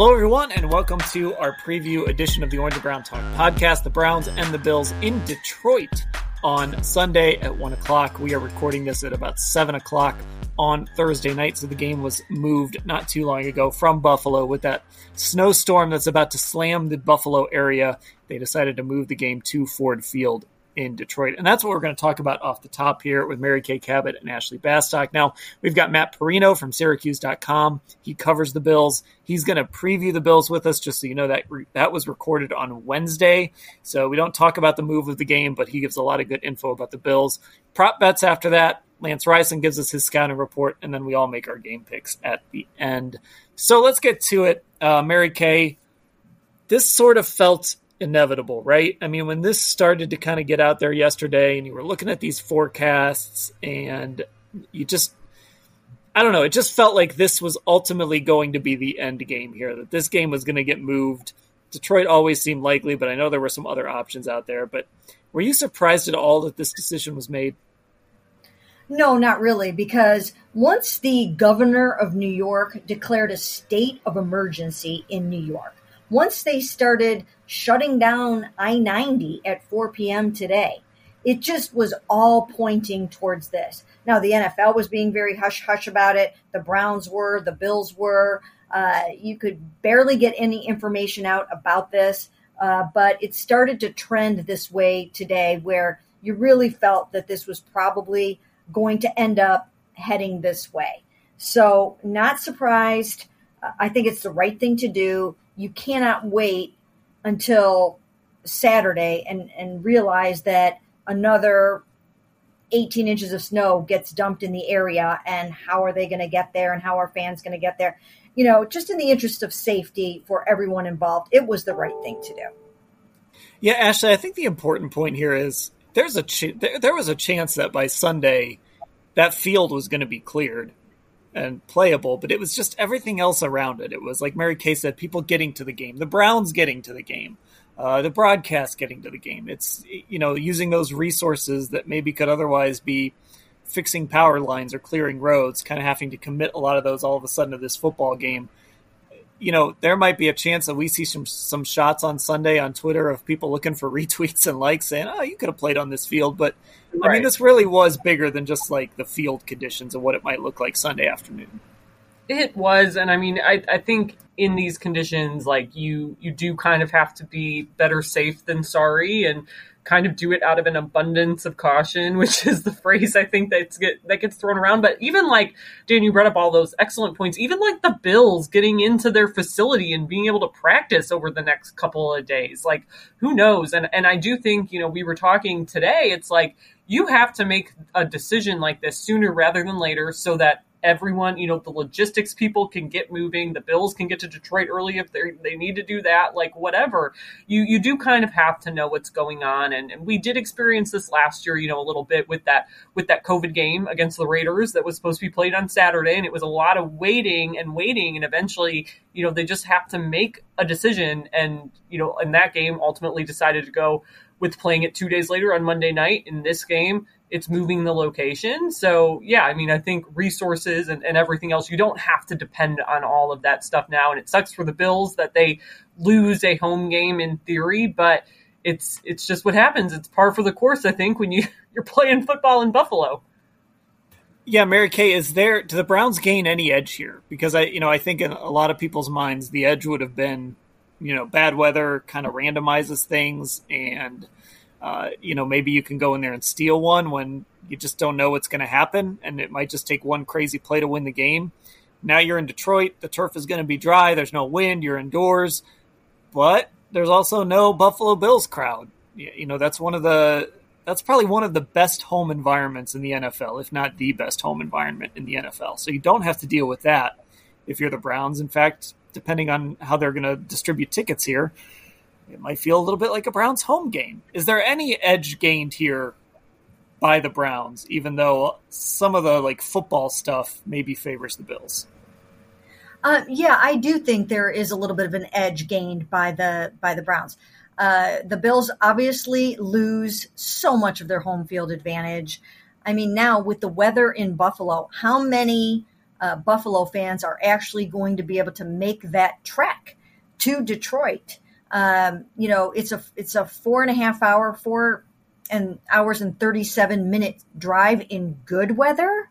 Hello, everyone, and welcome to our preview edition of the Orange and Brown Talk podcast. The Browns and the Bills in Detroit on Sunday at 1 o'clock. We are recording this at about 7 o'clock on Thursday night, so the game was moved not too long ago from Buffalo with that snowstorm that's about to slam the Buffalo area. They decided to move the game to Ford Field in Detroit. And that's what we're going to talk about off the top here with Mary Kay Cabot and Ashley Bastock. Now, we've got Matt Parrino from Syracuse.com. He covers the Bills. He's going to preview the Bills with us, just so you know that re- that was recorded on Wednesday. So we don't talk about the move of the game, but he gives a lot of good info about the Bills. Prop bets after that. Lance Reisland gives us his scouting report, and then we all make our game picks at the end. So let's get to it. Uh, Mary Kay, this sort of felt inevitable, right? I mean, when this started to kind of get out there yesterday and you were looking at these forecasts and you just I don't know, it just felt like this was ultimately going to be the end game here, that this game was going to get moved. Detroit always seemed likely, but I know there were some other options out there, but were you surprised at all that this decision was made? No, not really, because once the governor of New York declared a state of emergency in New York, once they started shutting down I 90 at 4 p.m. today, it just was all pointing towards this. Now, the NFL was being very hush hush about it. The Browns were, the Bills were. Uh, you could barely get any information out about this, uh, but it started to trend this way today where you really felt that this was probably going to end up heading this way. So, not surprised. Uh, I think it's the right thing to do. You cannot wait until Saturday and, and realize that another 18 inches of snow gets dumped in the area and how are they going to get there and how are fans going to get there? You know just in the interest of safety for everyone involved it was the right thing to do. Yeah, Ashley, I think the important point here is there's a ch- there, there was a chance that by Sunday that field was going to be cleared and playable, but it was just everything else around it. It was like Mary Kay said, people getting to the game, the Browns getting to the game, uh, the broadcast getting to the game. It's you know using those resources that maybe could otherwise be fixing power lines or clearing roads, kind of having to commit a lot of those all of a sudden to this football game you know, there might be a chance that we see some some shots on Sunday on Twitter of people looking for retweets and likes saying, "Oh, you could have played on this field." But I mean, this really was bigger than just like the field conditions and what it might look like Sunday afternoon. It was, and I mean, I, I think in these conditions, like you, you do kind of have to be better safe than sorry, and kind of do it out of an abundance of caution, which is the phrase I think that's get that gets thrown around. But even like Dan, you brought up all those excellent points. Even like the Bills getting into their facility and being able to practice over the next couple of days, like who knows? And and I do think you know we were talking today. It's like you have to make a decision like this sooner rather than later, so that everyone, you know, the logistics people can get moving, the Bills can get to Detroit early if they they need to do that, like whatever. You you do kind of have to know what's going on, and, and we did experience this last year, you know, a little bit with that with that COVID game against the Raiders that was supposed to be played on Saturday, and it was a lot of waiting and waiting, and eventually, you know, they just have to make a decision, and you know, in that game, ultimately decided to go with playing it two days later on Monday night. In this game, it's moving the location. So, yeah, I mean, I think resources and, and everything else, you don't have to depend on all of that stuff now. And it sucks for the Bills that they lose a home game in theory, but it's it's just what happens. It's par for the course, I think, when you you're playing football in Buffalo. Yeah, Mary Kay, is there do the Browns gain any edge here? Because I, you know, I think in a lot of people's minds, the edge would have been, you know, bad weather kind of randomizes things, and uh, you know, maybe you can go in there and steal one when you just don't know what's going to happen, and it might just take one crazy play to win the game. Now you're in Detroit. The turf is going to be dry. There's no wind. You're indoors, but there's also no Buffalo Bills crowd. You know, that's one of the that's probably one of the best home environments in the NFL, if not the best home environment in the NFL. So you don't have to deal with that if you're the Browns. In fact, depending on how they're going to distribute tickets here, it might feel a little bit like a Browns home game. Is there any edge gained here by the Browns, even though some of the like football stuff maybe favors the Bills? Uh, yeah, I do think there is a little bit of an edge gained by the by the Browns. Uh, the Bills obviously lose so much of their home field advantage. I mean, now with the weather in Buffalo, how many uh, Buffalo fans are actually going to be able to make that trek to Detroit? Um, you know, it's a it's a four and a half hour, four and hours and thirty seven minute drive in good weather.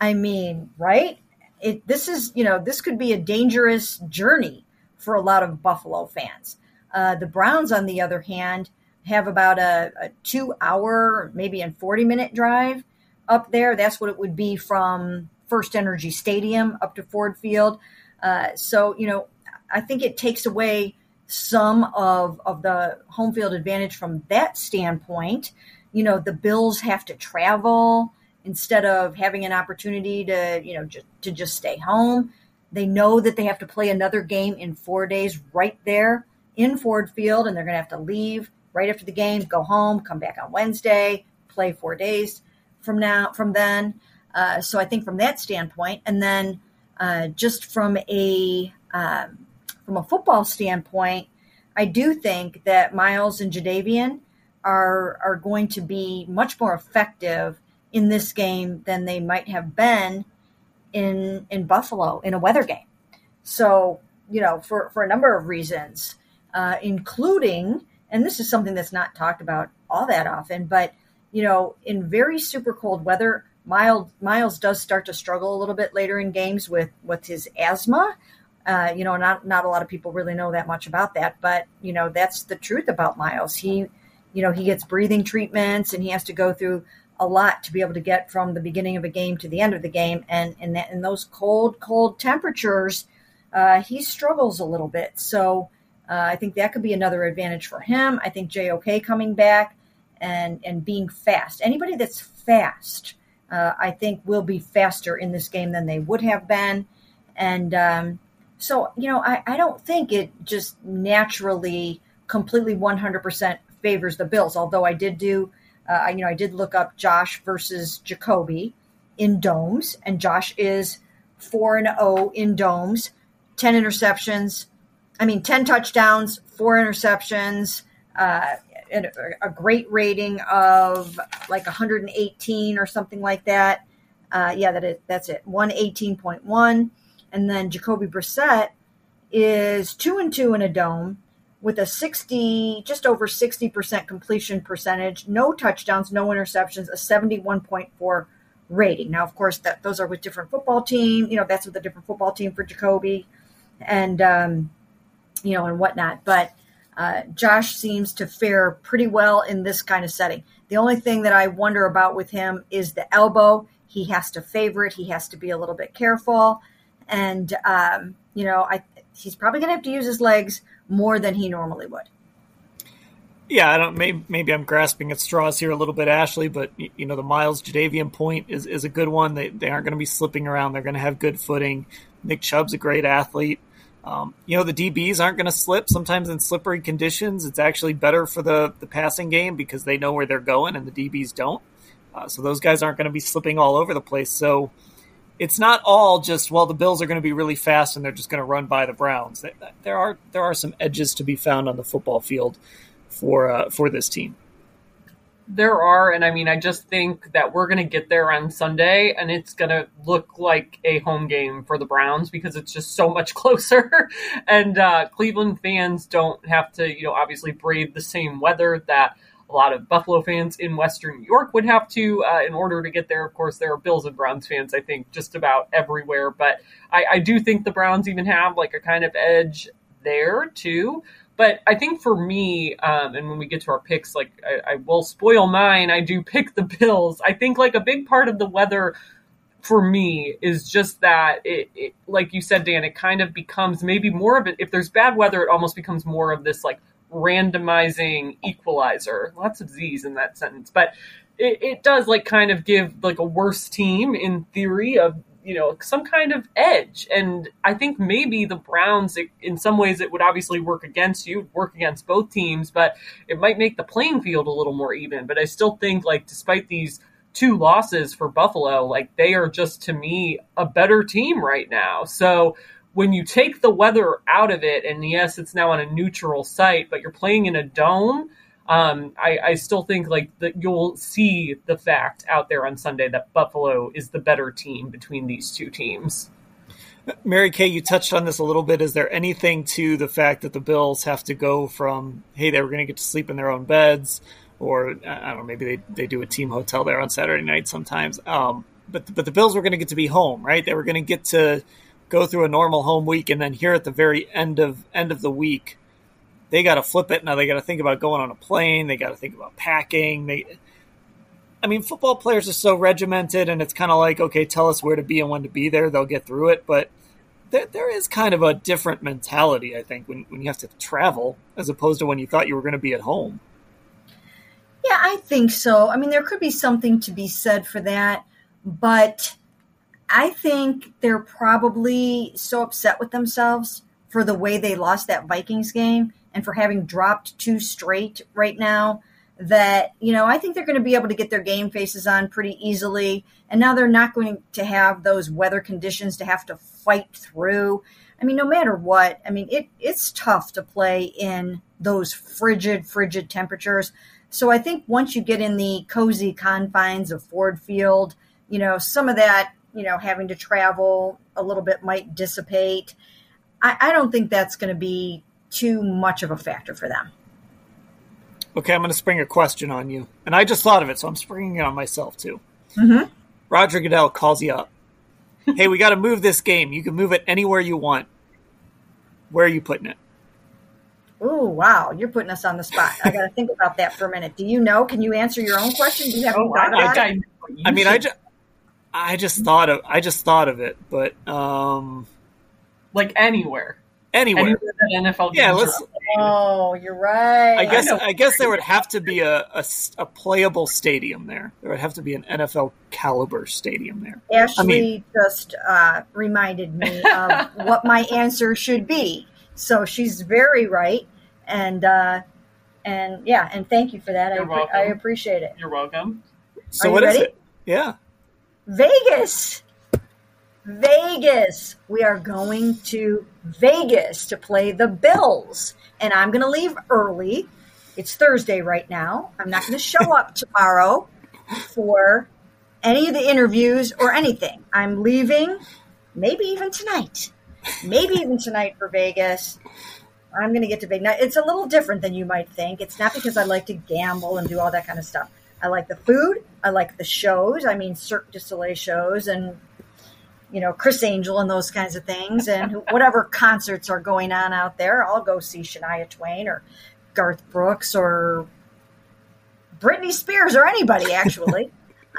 I mean, right? It this is you know this could be a dangerous journey for a lot of Buffalo fans. Uh, the Browns, on the other hand, have about a, a two hour, maybe a 40 minute drive up there. That's what it would be from FirstEnergy Stadium up to Ford Field. Uh, so, you know, I think it takes away some of, of the home field advantage from that standpoint. You know, the Bills have to travel instead of having an opportunity to, you know, just, to just stay home. They know that they have to play another game in four days right there in Ford Field, and they're going to have to leave right after the game, go home, come back on Wednesday, play four days from now from then. Uh, so I think from that standpoint, and then uh, just from a um, from a football standpoint, I do think that Myles and Jadeveon are are going to be much more effective in this game than they might have been in in Buffalo in a weather game. So you know, for for a number of reasons, uh, including, and this is something that's not talked about all that often, but you know, in very super cold weather, Miles Myles does start to struggle a little bit later in games with with his asthma. Uh, you know, not not a lot of people really know that much about that, but you know, that's the truth about Myles. He, you know, he gets breathing treatments and he has to go through a lot to be able to get from the beginning of a game to the end of the game, and in that in those cold cold temperatures, uh, he struggles a little bit. So uh, I think that could be another advantage for him. I think JOK coming back and and being fast. Anybody that's fast, uh, I think, will be faster in this game than they would have been. And um, so, you know, I, I don't think it just naturally, completely 100% favors the Bills. Although I did do, uh, you know, I did look up Josh versus Jacoby in domes, and Josh is four and zero oh in domes, ten interceptions, I mean, 10 touchdowns, four interceptions, uh, and a great rating of like 118 or something like that. Uh, yeah, that is, that's it. 118.1. And then Jacoby Brissett is two and two in a dome with a 60, just over 60% completion percentage, no touchdowns, no interceptions, a 71.4 rating. Now, of course, that those are with different football team. You know, that's with a different football team for Jacoby. And, um, you know, and whatnot. But uh, Josh seems to fare pretty well in this kind of setting. The only thing that I wonder about with him is the elbow. He has to favor it. He has to be a little bit careful, and um, you know, I he's probably going to have to use his legs more than he normally would. Yeah, I don't. Maybe, maybe I'm grasping at straws here a little bit, Ashley. But you know, the Myles Jadeveon point is, is a good one. They they aren't going to be slipping around. They're going to have good footing. Nick Chubb's a great athlete. Um, you know, the DBs aren't going to slip. Sometimes in slippery conditions, it's actually better for the, the passing game because they know where they're going and the DBs don't. Uh, so those guys aren't going to be slipping all over the place. So it's not all just well, the Bills are going to be really fast and they're just going to run by the Browns. There are there are some edges to be found on the football field for uh, for this team. There are, and I mean, I just think that we're going to get there on Sunday, and it's going to look like a home game for the Browns because it's just so much closer. and uh, Cleveland fans don't have to, you know, obviously brave the same weather that a lot of Buffalo fans in Western New York would have to uh, in order to get there. Of course, there are Bills and Browns fans, I think, just about everywhere. But I, I do think the Browns even have like a kind of edge there too. But I think for me, um, and when we get to our picks, like I, I will spoil mine. I do pick the Bills. I think like a big part of the weather for me is just that it, it, like you said dan it kind of becomes maybe more of it if there's bad weather it almost becomes more of this like randomizing equalizer. Lots of z's in that sentence but it, it does like kind of give like a worse team in theory of you know some kind of edge. And i think maybe the browns it, in some ways it would obviously work against you work against both teams but it might make the playing field a little more even. But i still think like despite these two losses for buffalo like they are just to me a better team right now. So when you take the weather out of it and yes it's now on a neutral site but you're playing in a dome um, I, I, still think like that you'll see the fact out there on Sunday that Buffalo is the better team between these two teams. Mary Kay, you touched on this a little bit. Is there anything to the fact that the Bills have to go from hey they were going to get to sleep in their own beds, or I don't know maybe they, they do a team hotel there on Saturday night sometimes. Um, but but the Bills were going to get to be home, right? They were going to get to go through a normal home week, and then here at the very end of end of the week they got to flip it now. They got to think about going on a plane. They got to think about packing. They, I mean, football players are so regimented, and it's kind of like, okay, tell us where to be and when to be there. They'll get through it. But there, there is kind of a different mentality, I think, when when you have to travel as opposed to when you thought you were going to be at home. Yeah, I think so. I mean, there could be something to be said for that, but I think they're probably so upset with themselves for the way they lost that Vikings game and for having dropped two straight right now that you know I think they're going to be able to get their game faces on pretty easily and now they're not going to have those weather conditions to have to fight through. I mean no matter what, I mean it it's tough to play in those frigid frigid temperatures. So I think once you get in the cozy confines of Ford Field, you know, some of that, you know, having to travel a little bit might dissipate. I, I don't think that's going to be too much of a factor for them. Okay, I'm going to spring a question on you. And I just thought of it, so I'm springing it on myself too. Mm-hmm. Roger Goodell calls you up. hey, we got to move this game. You can move it anywhere you want. Where are you putting it? Oh, wow. You're putting us on the spot. I got to think about that for a minute. Do you know? Can you answer your own question? Do you have oh, thought about I, it? I, I mean, I just, I just thought of, I just thought of it, but, um, like anywhere anywhere. anywhere NFL yeah, let's. Oh, you're right. I guess I, I, guess there would have to be a, a, a, playable stadium there. There would have to be an NFL caliber stadium there. Ashley I mean, just uh, reminded me of what my answer should be. So she's very right, and uh, and yeah, and thank you for that. You're I, welcome. I appreciate it. You're welcome. So Are what is it? Yeah, Vegas. Vegas. We are going to Vegas to play the Bills. And I'm going to leave early. It's Thursday right now. I'm not going to show up tomorrow for any of the interviews or anything. I'm leaving maybe even tonight. Maybe even tonight for Vegas. I'm going to get to Vegas. Now, it's a little different than you might think. It's not because I like to gamble and do all that kind of stuff. I like the food. I like the shows. I mean, Cirque du Soleil shows and you know, Criss Angel and those kinds of things, and whatever concerts are going on out there, I'll go see Shania Twain or Garth Brooks or Britney Spears or anybody actually.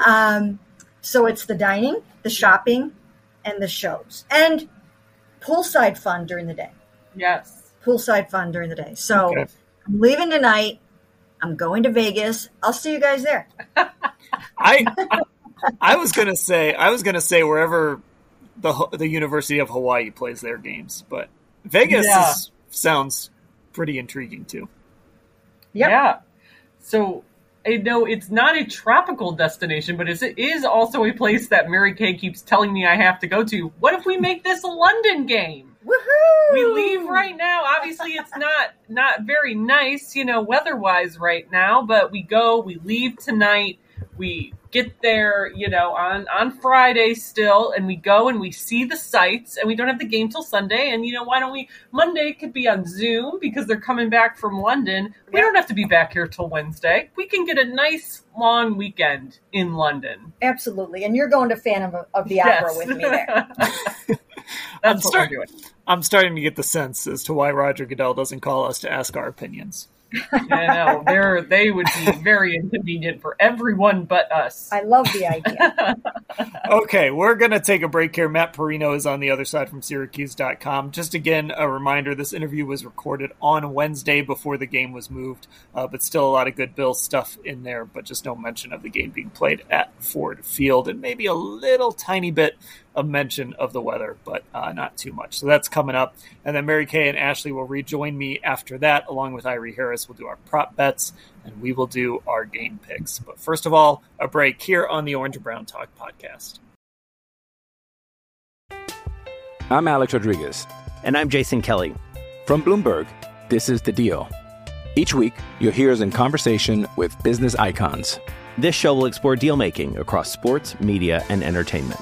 um, so it's the dining, the shopping, and the shows, and poolside fun during the day. Yes, poolside fun during the day. So okay. I'm leaving tonight. I'm going to Vegas. I'll see you guys there. I I was gonna say I was gonna say wherever the the University of Hawaii plays their games, but Vegas yeah. is, sounds pretty intriguing too. Yep. Yeah. So I know it's not a tropical destination, but it is also a place that Mary Kay keeps telling me I have to go to. What if we make this a London game? Woohoo! We leave right now. Obviously, it's not not very nice, you know, weather-wise right now, but we go, we leave tonight. We get there, you know, on on Friday still, and we go and we see the sights, and we don't have the game till Sunday. And you know, why don't we? Monday could be on Zoom because they're coming back from London. We don't have to be back here till Wednesday. We can get a nice long weekend in London. Absolutely, and you're going to Phantom of, of the Yes. Opera with me there. I'm, That's what start- we're doing. I'm starting to get the sense as to why Roger Goodell doesn't call us to ask our opinions. I know they're they would be very inconvenient for everyone but us. I love the idea. okay, we're going to take a break here. Matt Parrino is on the other side from Syracuse.com. Just again, a reminder this interview was recorded on Wednesday before the game was moved, uh, but still a lot of good Bill stuff in there, but just no mention of the game being played at Ford Field, and maybe a little tiny bit of mention of the weather, but uh, not too much. So that's coming up. And then Mary Kay and Ashley will rejoin me after that, along with Irie Harris. We'll do our prop bets and we will do our game picks. But first of all, a break here on the Orange and Brown Talk podcast. I'm Alex Rodriguez. And I'm Jason Kelly. From Bloomberg, this is The Deal. Each week, you'll hear us in conversation with business icons. This show will explore deal making across sports, media, and entertainment.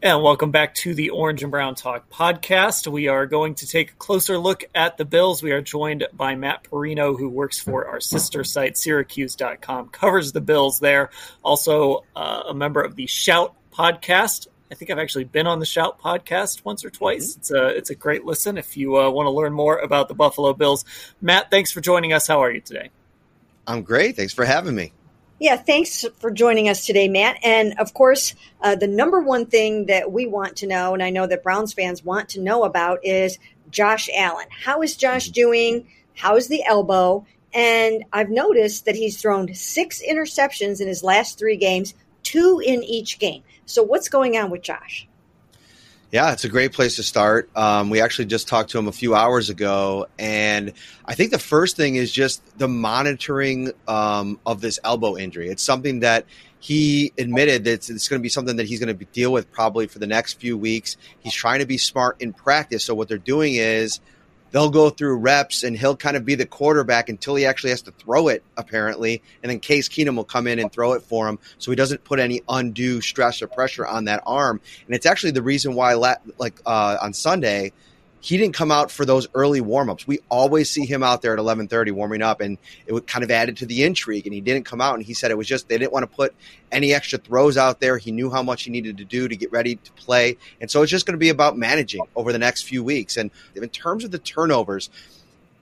And welcome back to the Orange and Brown Talk podcast. We are going to take a closer look at the Bills. We are joined by Matt Parrino, who works for our sister site, Syracuse.com, covers the Bills there. Also, uh, a member of the Shout podcast. I think I've actually been on the Shout podcast once or twice. It's a it's a great listen if you uh, want to learn more about the Buffalo Bills. Matt, thanks for joining us. How are you today? I'm great. Thanks for having me. Yeah, thanks for joining us today, Matt. And of course, uh, the number one thing that we want to know, and I know that Browns fans want to know about, is Josh Allen. How is Josh doing? How's the elbow? And I've noticed that he's thrown six interceptions in his last three games, two in each game. So what's going on with Josh? Yeah, it's a great place to start. Um, we actually just talked to him a few hours ago, and I think the first thing is just the monitoring um, of this elbow injury. It's something that he admitted that it's, it's going to be something that he's going to deal with probably for the next few weeks. He's trying to be smart in practice. So what they're doing is they'll go through reps and he'll kind of be the quarterback until he actually has to throw it, apparently. And then Case Keenum will come in and throw it for him so he doesn't put any undue stress or pressure on that arm. And it's actually the reason why, like uh, on Sunday, he didn't come out for those early warmups. We always see him out there at 11:30 warming up, and it would kind of added to the intrigue. And he didn't come out, and he said it was just they didn't want to put any extra throws out there. He knew how much he needed to do to get ready to play, and so it's just going to be about managing over the next few weeks. And in terms of the turnovers,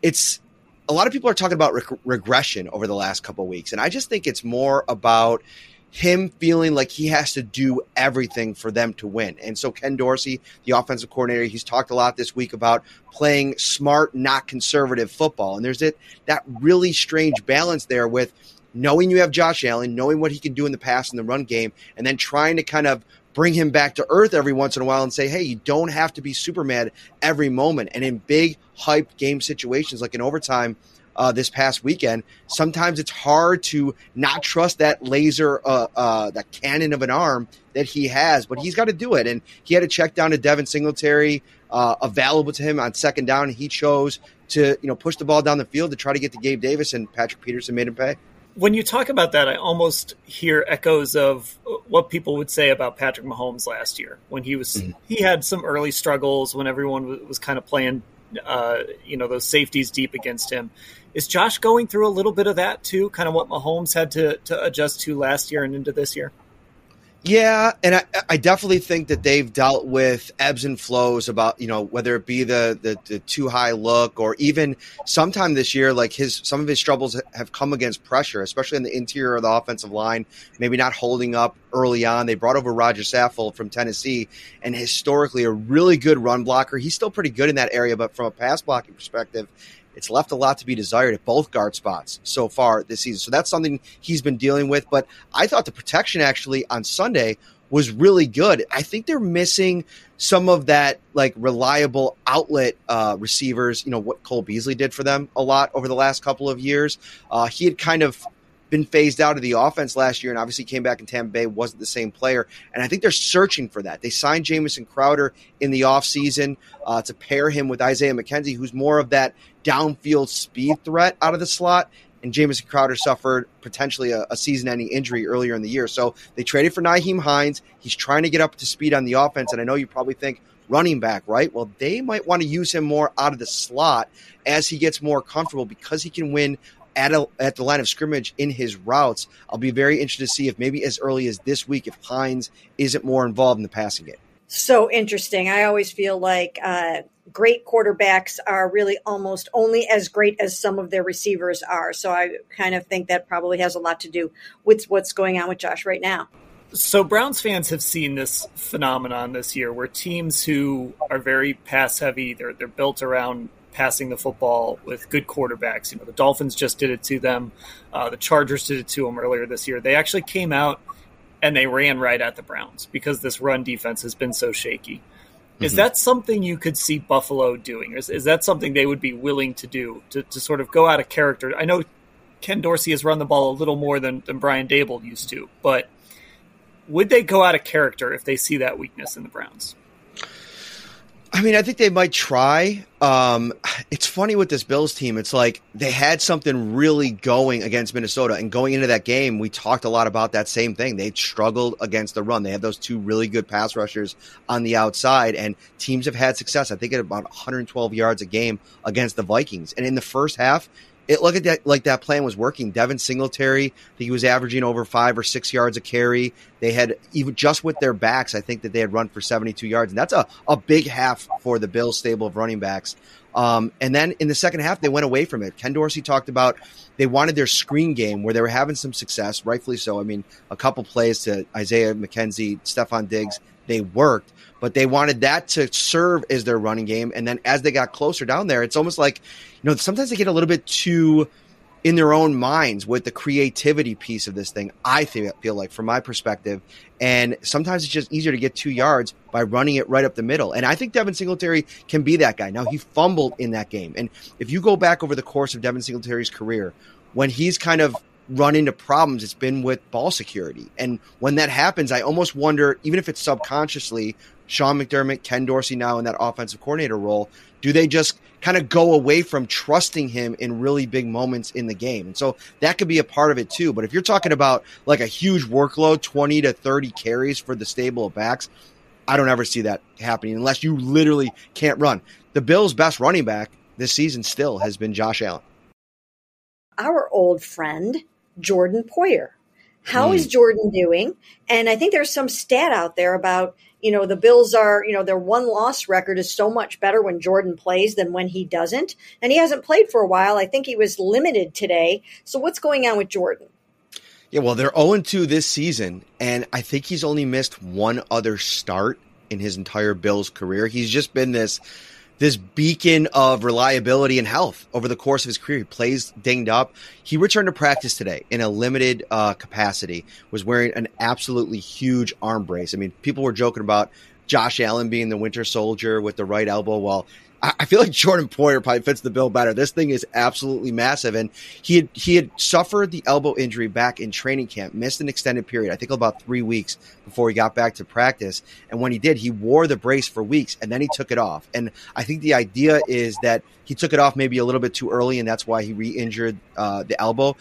it's a lot of people are talking about reg- regression over the last couple weeks, and I just think it's more about him feeling like he has to do everything for them to win. And so Ken Dorsey, the offensive coordinator, he's talked a lot this week about playing smart, not conservative football. And there's that that really strange balance there with knowing you have Josh Allen, knowing what he can do in the pass and the run game, and then trying to kind of bring him back to earth every once in a while and say, hey, you don't have to be super mad every moment. And in big, hype game situations like in overtime, uh, this past weekend, sometimes it's hard to not trust that laser, uh, uh, that cannon of an arm that he has, but he's got to do it. And he had to check down to Devin Singletary, uh, available to him on second down. He chose to, you know, push the ball down the field to try to get to Gabe Davis, and Patrick Peterson made him pay. When you talk about that, I almost hear echoes of what people would say about Patrick Mahomes last year when he was mm-hmm. he had some early struggles when everyone was, was kind of playing, uh, you know, those safeties deep against him. Is Josh going through a little bit of that too? Kind of what Mahomes had to, to adjust to last year and into this year? Yeah, and I, I definitely think that they've dealt with ebbs and flows about you know whether it be the, the the too high look or even sometime this year like his some of his troubles have come against pressure, especially in the interior of the offensive line, maybe not holding up early on. They brought over Rodger Saffold from Tennessee, and historically a really good run blocker. He's still pretty good in that area, but from a pass blocking perspective, it's left a lot to be desired at both guard spots so far this season. So that's something he's been dealing with. But I thought the protection actually on Sunday was really good. I think they're missing some of that like reliable outlet uh, receivers. You know what Cole Beasley did for them a lot over the last couple of years. Uh, he had kind of been phased out of the offense last year and obviously came back in Tampa Bay, wasn't the same player. And I think they're searching for that. They signed Jamison Crowder in the offseason uh, to pair him with Isaiah McKenzie, who's more of that downfield speed threat out of the slot. And Jamison Crowder suffered potentially a, a season ending injury earlier in the year. So they traded for Nyheim Hines. He's trying to get up to speed on the offense. And I know you probably think, running back, right? Well, they might want to use him more out of the slot as he gets more comfortable because he can win at, a, at the line of scrimmage in his routes. I'll be very interested to see if maybe as early as this week, if Hines isn't more involved in the passing game. So interesting. I always feel like uh, great quarterbacks are really almost only as great as some of their receivers are. So I kind of think that probably has a lot to do with what's going on with Josh right now. So Browns fans have seen this phenomenon this year where teams who are very pass heavy, they're they're built around passing the football with good quarterbacks. You know, the Dolphins just did it to them. Uh, the Chargers did it to them earlier this year. They actually came out and they ran right at the Browns because this run defense has been so shaky. Is mm-hmm. that something you could see Buffalo doing? Is, is that something they would be willing to do to, to sort of go out of character? I know Ken Dorsey has run the ball a little more than, than Brian Daboll used to, but would they go out of character if they see that weakness in the Browns? I mean, I think they might try. Um, it's funny with this Bills team. It's like they had something really going against Minnesota, and going into that game, we talked a lot about that same thing. They struggled against the run. They had those two really good pass rushers on the outside, and teams have had success. I think at about 112 yards a game against the Vikings. And in the first half, it looked at that like that plan was working. Devin Singletary, he was averaging over five or six yards a carry. They had even just with their backs, I think that they had run for 72 yards, and that's a, a big half for the Bills stable of running backs. Um, and then in the second half, they went away from it. Ken Dorsey talked about they wanted their screen game where they were having some success, rightfully so. I mean, a couple plays to Isaiah McKenzie, Stefon Diggs, they worked but they wanted that to serve as their running game. And then as they got closer down there, it's almost like, you know, sometimes they get a little bit too in their own minds with the creativity piece of this thing. I feel, like, from my perspective, and sometimes it's just easier to get two yards by running it right up the middle. And I think Devin Singletary can be that guy. Now he fumbled in that game, and if you go back over the course of Devin Singletary's career, when he's kind of run into problems, it's been with ball security. And when that happens, I almost wonder, even if it's subconsciously, Sean McDermott, Ken Dorsey now in that offensive coordinator role, do they just kind of go away from trusting him in really big moments in the game? And so that could be a part of it too. But if you're talking about like a huge workload, 20 to 30 carries for the stable of backs, I don't ever see that happening unless you literally can't run. The Bills' best running back this season still has been Josh Allen. Our old friend, Jordan Poyer. How mm. is Jordan doing? And I think there's some stat out there about you know, the Bills are, you know, their one loss record is so much better when Jordan plays than when he doesn't. And he hasn't played for a while. I think he was limited today. So what's going on with Jordan? Yeah, well, they're 0 2 this season, and I think he's only missed one other start in his entire Bills career. He's just been this this beacon of reliability and health over the course of his career. He plays dinged up. He returned to practice today in a limited uh, capacity, was wearing an absolutely huge arm brace. I mean, people were joking about Josh Allen being the winter soldier with the right elbow. Well, I feel like Jordan Poyer probably fits the bill better. This thing is absolutely massive, and he had he had suffered the elbow injury back in training camp, missed an extended period, I think about three weeks before he got back to practice. And when he did, he wore the brace for weeks, and then he took it off. And I think the idea is that he took it off maybe a little bit too early, and that's why he re-injured uh, the elbow.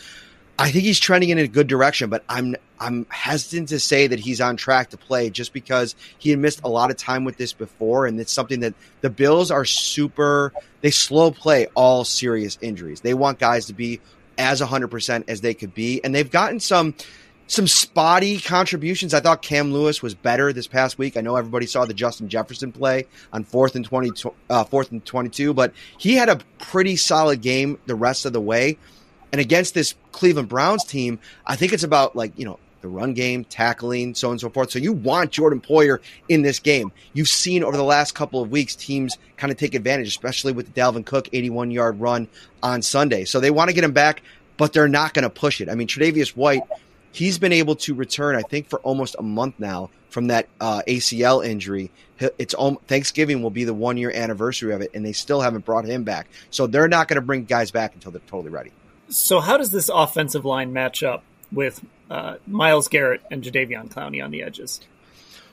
I think he's trending in a good direction, but I'm I'm hesitant to say that he's on track to play just because he had missed a lot of time with this before, and it's something that the Bills are super. They slow play all serious injuries. They want guys to be as 100% as they could be, and they've gotten some some spotty contributions. I thought Cam Lewis was better this past week. I know everybody saw the Justin Jefferson play on fourth and twenty, uh, fourth and twenty-two, but he had a pretty solid game the rest of the way. And against this Cleveland Browns team, I think it's about like, you know, the run game, tackling, so on and so forth. So you want Jordan Poyer in this game. You've seen over the last couple of weeks teams kind of take advantage, especially with the Dalvin Cook 81 yard run on Sunday. So they want to get him back, but they're not going to push it. I mean, Tre'Davious White he's been able to return, I think, for almost a month now from that uh, ACL injury. It's Thanksgiving will be the one year anniversary of it, and they still haven't brought him back. So they're not going to bring guys back until they're totally ready. So how does this offensive line match up with uh, Myles Garrett and Jadeveon Clowney on the edges?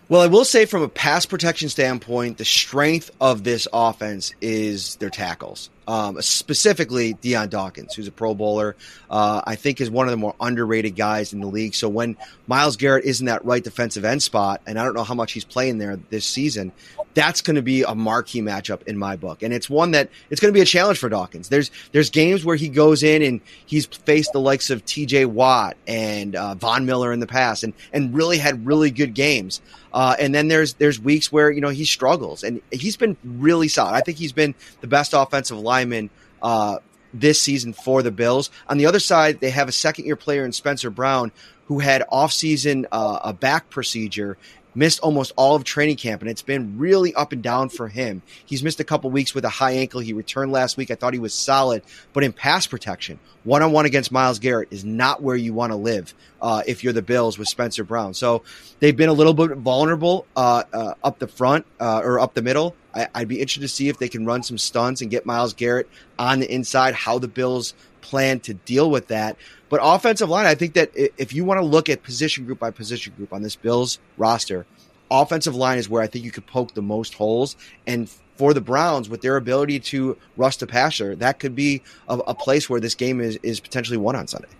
Well, I will say from a pass protection standpoint, the strength of this offense is their tackles. Um, specifically, Dion Dawkins, who's a Pro Bowler, uh, I think is one of the more underrated guys in the league. So when Myles Garrett is in that right defensive end spot, and I don't know how much he's playing there this season, that's going to be a marquee matchup in my book, and it's one that it's going to be a challenge for Dawkins. There's there's games where he goes in and he's faced the likes of T.J. Watt and uh, Von Miller in the past, and and really had really good games. Uh, and then there's there's weeks where you know he struggles, and he's been really solid. I think he's been the best offensive lineman uh, this season for the Bills. On the other side, they have a second year player in Spencer Brown who had offseason uh, a back procedure missed almost all of training camp, and it's been really up and down for him. He's missed a couple weeks with a high ankle. He returned last week. I thought he was solid, but in pass protection, one on one against Myles Garrett is not where you want to live uh, if you're the Bills with Spencer Brown. So they've been a little bit vulnerable uh, uh, up the front uh, or up the middle. I, would be interested to see if they can run some stunts and get Myles Garrett on the inside, how the Bills plan to deal with that. But offensive line, I think that if you want to look at position group by position group on this Bills roster, offensive line is where I think you could poke the most holes. And for the Browns, with their ability to rush the passer, that could be a, a place where this game is, is potentially won on Sunday.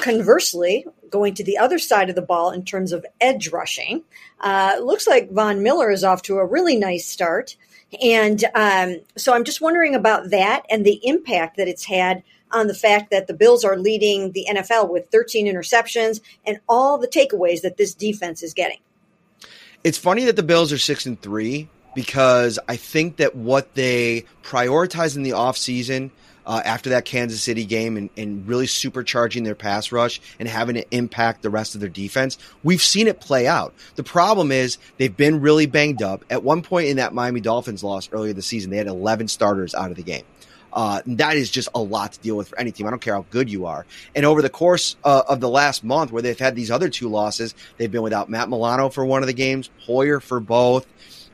Conversely, going to the other side of the ball in terms of edge rushing, uh, looks like Von Miller is off to a really nice start. And um, so I'm just wondering about that and the impact that it's had on the fact that the Bills are leading the NFL with 13 interceptions and all the takeaways that this defense is getting. It's funny that the Bills are 6 and 3 because I think that what they prioritize in the offseason uh, after that Kansas City game and, and, really supercharging their pass rush and having it impact the rest of their defense, we've seen it play out. The problem is they've been really banged up. At one point in that Miami Dolphins loss earlier this season, they had 11 starters out of the game. Uh, that is just a lot to deal with for any team. I don't care how good you are. And over the course uh, of the last month, where they've had these other two losses, they've been without Matt Milano for one of the games, Poyer for both.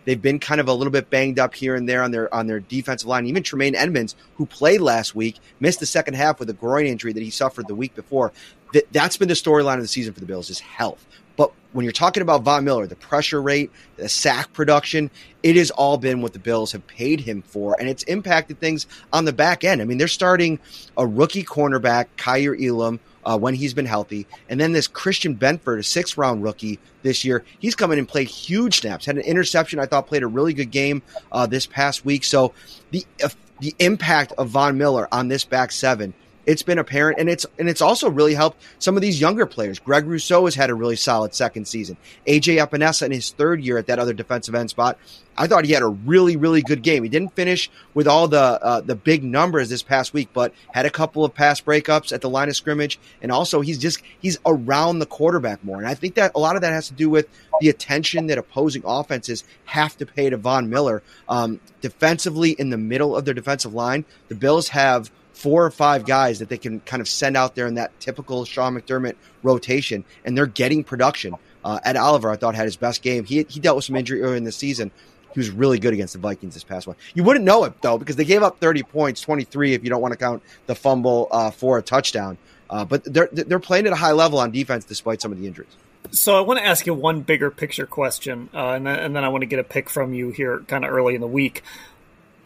They've been kind of a little bit banged up here and there on their on their defensive line. Even Tremaine Edmunds, who played last week, missed the second half with a groin injury that he suffered the week before. That, that's been the storyline of the season for the Bills is health. But when you're talking about Von Miller, the pressure rate, the sack production, it has all been what the Bills have paid him for, and it's impacted things on the back end. I mean, they're starting a rookie cornerback, Kaiir Elam, uh, when he's been healthy, and then this Christian Benford, a six round rookie this year, he's come in and played huge snaps, had an interception. I thought played a really good game uh, this past week. So the uh, the impact of Von Miller on this back seven it's been apparent, and it's and it's also really helped some of these younger players. Greg Rousseau has had a really solid second season. AJ Epenesa in his third year at that other defensive end spot, I thought he had a really really good game. He didn't finish with all the uh, the big numbers this past week, but had a couple of pass breakups at the line of scrimmage, and also he's just he's around the quarterback more. And I think that a lot of that has to do with the attention that opposing offenses have to pay to Von Miller. Um, defensively, in the middle of their defensive line, the Bills have four or five guys that they can kind of send out there in that typical Sean McDermott rotation, and they're getting production. Uh, Ed Oliver, I thought, had his best game. He, he dealt with some injury early in the season. He was really good against the Vikings this past one. You wouldn't know it, though, because they gave up 30 points, 23 if you don't want to count the fumble uh, for a touchdown. Uh, but they're, they're playing at a high level on defense despite some of the injuries. So I want to ask you one bigger picture question, uh, and, then, and then I want to get a pick from you here kind of early in the week.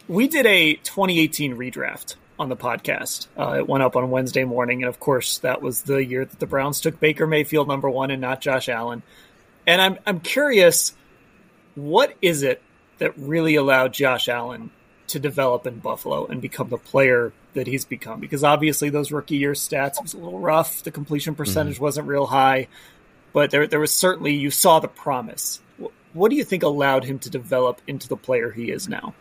We did a 2018 redraft on the podcast. Uh, it went up on Wednesday morning, and of course, that was the year that the Browns took Baker Mayfield number one and not Josh Allen. And I'm I'm curious, what is it that really allowed Josh Allen to develop in Buffalo and become the player that he's become? Because obviously, those rookie year stats was a little rough. The completion percentage mm-hmm. wasn't real high, but there there was certainly you saw the promise. What do you think allowed him to develop into the player he is now?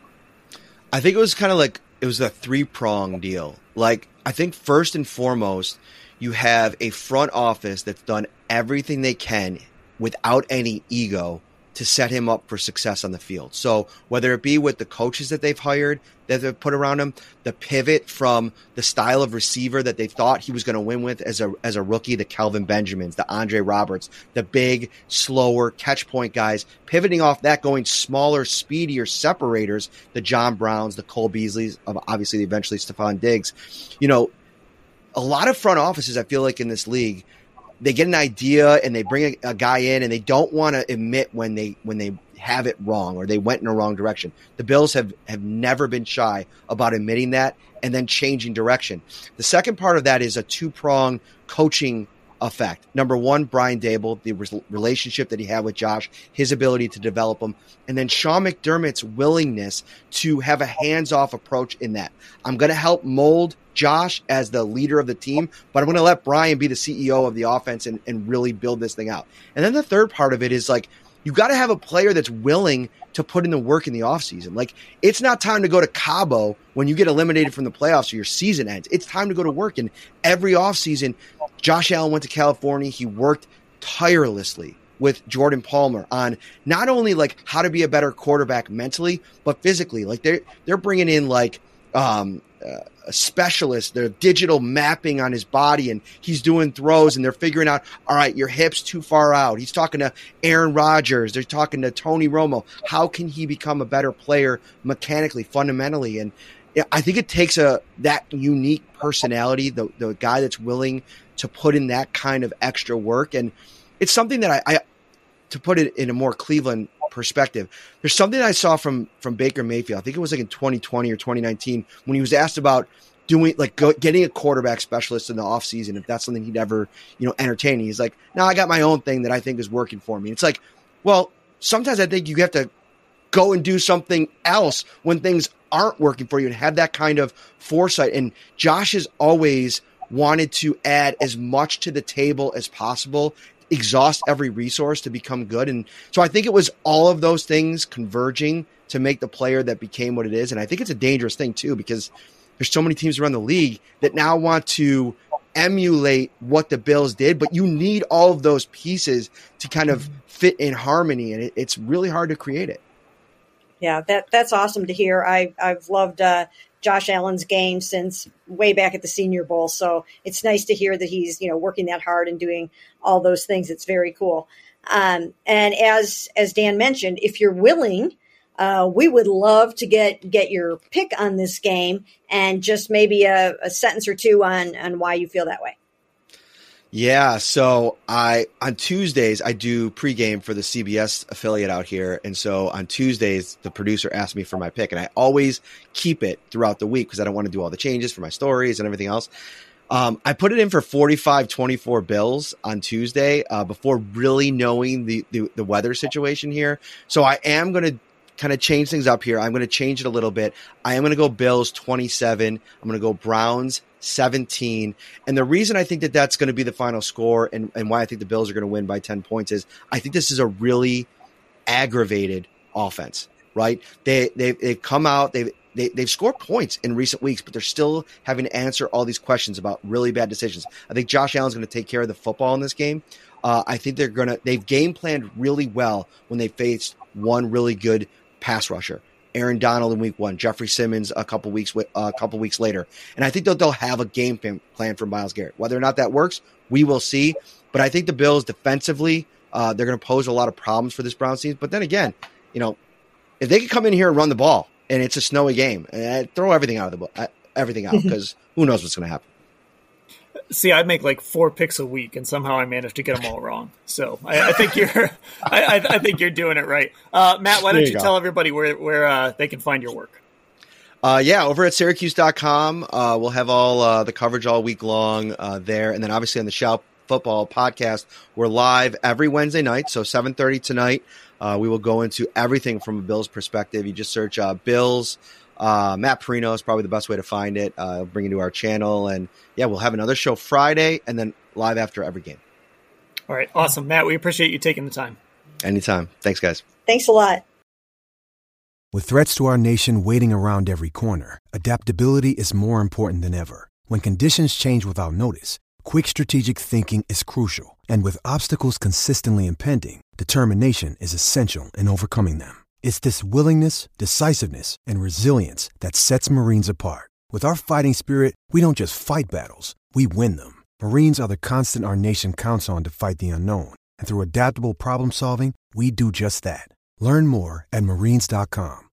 I think it was kind of like it was a three prong deal. Like I think first and foremost, you have a front office that's done everything they can without any ego to set him up for success on the field. So whether it be with the coaches that they've hired, that they've put around him, the pivot from the style of receiver that they thought he was going to win with as a as a rookie, the Kelvin Benjamins, the Andre Roberts, the big, slower catch point guys, pivoting off that, going smaller, speedier separators, the John Browns, the Cole Beasleys, obviously eventually Stefon Diggs. You know, a lot of front offices, I feel like in this league, they get an idea and they bring a, a guy in and they don't want to admit when they when they have it wrong or they went in a wrong direction. The Bills have have never been shy about admitting that and then changing direction. The second part of that is a two prong coaching effect. Number one, Brian Daboll, the re- relationship that he had with Josh, his ability to develop him, and then Sean McDermott's willingness to have a hands off approach in that. I'm going to help mold Josh as the leader of the team, but I'm going to let Brian be the CEO of the offense and, and really build this thing out. And then the third part of it is like, you got to have a player that's willing to put in the work in the offseason. Like, it's not time to go to Cabo when you get eliminated from the playoffs or your season ends. It's time to go to work. And every offseason, Josh Allen went to California. He worked tirelessly with Jordan Palmer on not only like how to be a better quarterback mentally, but physically. Like they're they're bringing in like um, uh, a specialist. They're digital mapping on his body, and he's doing throws, and they're figuring out, all right, your hip's too far out. He's talking to Aaron Rodgers, they're talking to Tony Romo. How can he become a better player mechanically, fundamentally? And I think it takes a that unique personality, the the guy that's willing to put in that kind of extra work, and it's something that I, I to put it in a more Cleveland perspective. There's something I saw from from Baker Mayfield. I think it was like in 2020 or 2019 when he was asked about doing like go, getting a quarterback specialist in the offseason if that's something he'd ever you know entertain he's like no i got my own thing that i think is working for me it's like well sometimes i think you have to go and do something else when things aren't working for you and have that kind of foresight and josh has always wanted to add as much to the table as possible exhaust every resource to become good. And so I think it was all of those things converging to make the player that became what it is. And I think it's a dangerous thing too, because there's so many teams around the league that now want to emulate what the Bills did, but you need all of those pieces to kind of fit in harmony. And it, it's really hard to create it. Yeah, that that's awesome to hear. I I've loved uh, Josh Allen's game since way back at the Senior Bowl. So it's nice to hear that he's you know working that hard and doing all those things. It's very cool. Um, and as as Dan mentioned, if you're willing, uh, we would love to get get your pick on this game and just maybe a, a sentence or two on on why you feel that way. Yeah, so I on Tuesdays I do pregame for the CBS affiliate out here, and so on Tuesdays the producer asked me for my pick, and I always keep it throughout the week because I don't want to do all the changes for my stories and everything else. Um, I put it in for 45 24 Bills on Tuesday uh, before really knowing the, the, the weather situation here. So I am going to kind of change things up here. I'm going to change it a little bit. I am going to go Bills 27. I'm going to go Browns 17. And the reason I think that that's going to be the final score and, and why I think the Bills are going to win by 10 points is I think this is a really aggravated offense, right? They, they, they've come out, they've, they, they've scored points in recent weeks, but they're still having to answer all these questions about really bad decisions. I think Josh Allen's going to take care of the football in this game. Uh, I think they're going to, they've game planned really well when they faced one really good pass rusher. Aaron Donald in week one, Jeffrey Simmons a couple weeks uh, a couple weeks later, and I think that they'll have a game plan for Myles Garrett. Whether or not that works, we will see. But I think the Bills defensively, uh, they're going to pose a lot of problems for this Browns team. But then again, you know, if they could come in here and run the ball, and it's a snowy game, and throw everything out of the uh, everything out because who knows what's going to happen see, I make like four picks a week, and somehow I manage to get them all wrong. So I, I think you're, I, I, think you're doing it right. Uh, Matt, why don't you, you tell everybody where where uh, they can find your work? Uh, yeah, over at Syracuse.com, uh, we'll have all uh, the coverage all week long uh, there, and then obviously on the Shout Football podcast, we're live every Wednesday night, so seven thirty tonight. Uh, we will go into everything from a Bills perspective. You just search uh, Bills uh, Matt Parrino is probably the best way to find it. Uh, bring it to our channel, and yeah, we'll have another show Friday, and then live after every game. All right, awesome, Matt. We appreciate you taking the time. Anytime. Thanks, guys. Thanks a lot. With threats to our nation waiting around every corner, adaptability is more important than ever. When conditions change without notice, quick strategic thinking is crucial. And with obstacles consistently impending, determination is essential in overcoming them. It's this willingness, decisiveness, and resilience that sets Marines apart. With our fighting spirit, we don't just fight battles, we win them. Marines are the constant our nation counts on to fight the unknown. And through adaptable problem solving, we do just that. Learn more at marines.com.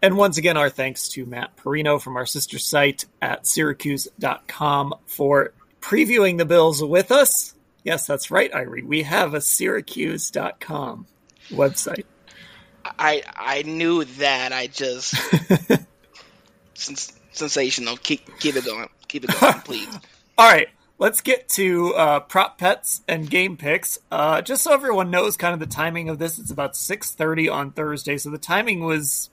And once again, our thanks to Matt Parrino from our sister site at syracuse.com for previewing the Bills with us. Yes, that's right, Irie. We have a syracuse.com website. I I knew that. I just sens- sensational. Keep keep it going. Keep it going, please. All right, let's get to uh, prop pets and game picks. Uh, just so everyone knows, kind of the timing of this. It's about six thirty on Thursday, so the timing was,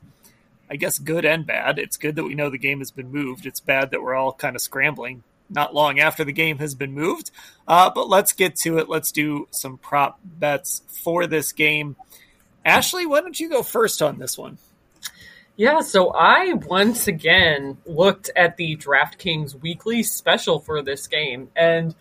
I guess, good and bad. It's good that we know the game has been moved. It's bad that we're all kind of scrambling not long after the game has been moved. Uh, but let's get to it. Let's do some prop bets for this game. Ashley, why don't you go first on this one? Yeah, so I once again looked at the DraftKings weekly special for this game, and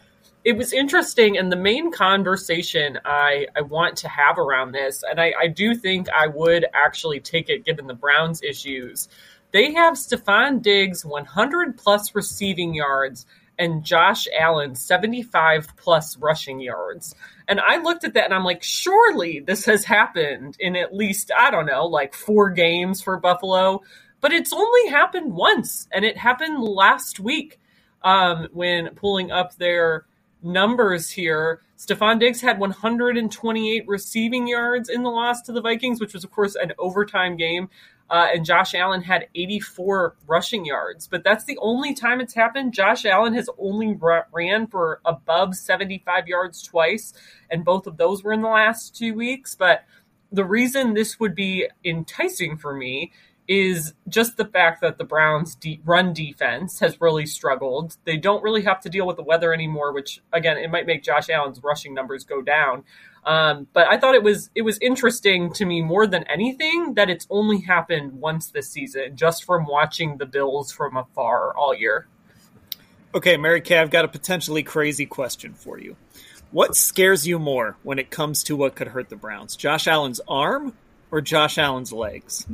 it was interesting. And the main conversation I, I want to have around this, and I, I do think I would actually take it given the Browns' issues. They have Stefon Diggs 100 plus receiving yards and Josh Allen 75 plus rushing yards. And I looked at that and I'm like, surely this has happened in at least, I don't know, like four games for Buffalo. But it's only happened once, and it happened last week um, when pulling up their numbers here. Stefon Diggs had 128 receiving yards in the loss to the Vikings, which was, of course, an overtime game. Uh, and Josh Allen had 84 rushing yards. But that's the only time it's happened. Josh Allen has only ran for above 75 yards twice, and both of those were in the last two weeks. But the reason this would be enticing for me is just the fact that the Browns' de- run defense has really struggled. They don't really have to deal with the weather anymore, which again, it might make Josh Allen's rushing numbers go down. Um, but I thought it was it was interesting to me more than anything that it's only happened once this season, just from watching the Bills from afar all year. Okay, Mary Kay, I've got a potentially crazy question for you. What scares you more when it comes to what could hurt the Browns? Josh Allen's arm or Josh Allen's legs?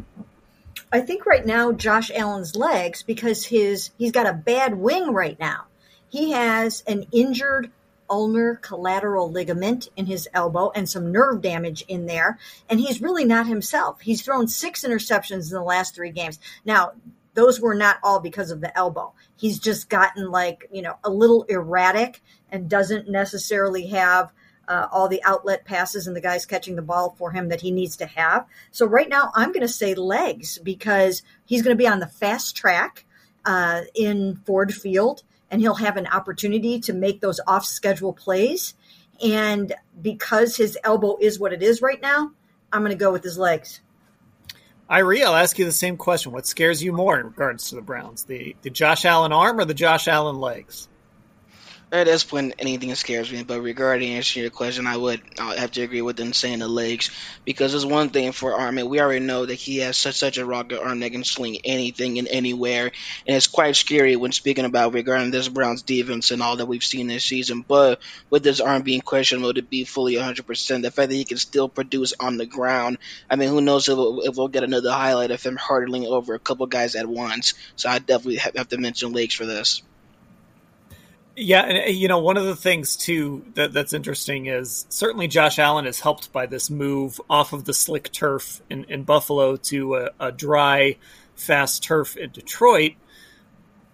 I think right now Josh Allen's legs because his he's got a bad wing right now. He has an injured ulnar collateral ligament in his elbow and some nerve damage in there. And he's really not himself. He's thrown six interceptions in the last three games. Now, those were not all because of the elbow. He's just gotten like, you know, a little erratic and doesn't necessarily have uh, all the outlet passes and the guys catching the ball for him that he needs to have. So right now, I'm going to say legs because he's going to be on the fast track uh, in Ford Field and he'll have an opportunity to make those off schedule plays. And because his elbow is what it is right now, I'm going to go with his legs. Irie, I'll ask you the same question. What scares you more in regards to the Browns? The the Josh Allen arm or the Josh Allen legs? At this point, anything scares me. But regarding answering your question, I would I have to agree with them saying the legs because there's one thing for Armin. We already know that he has such such a rocket arm that can sling anything and anywhere, and it's quite scary when speaking about regarding this Browns defense and all that we've seen this season. But with this arm being questionable to be fully 100%, the fact that he can still produce on the ground, I mean, who knows if we'll, if we'll get another highlight of him hurdling over a couple guys at once. So I definitely have to mention legs for this. Yeah, and uh, you know, one of the things too that that's interesting is certainly Josh Allen is helped by this move off of the slick turf in, in Buffalo to a, a, dry, fast turf in Detroit.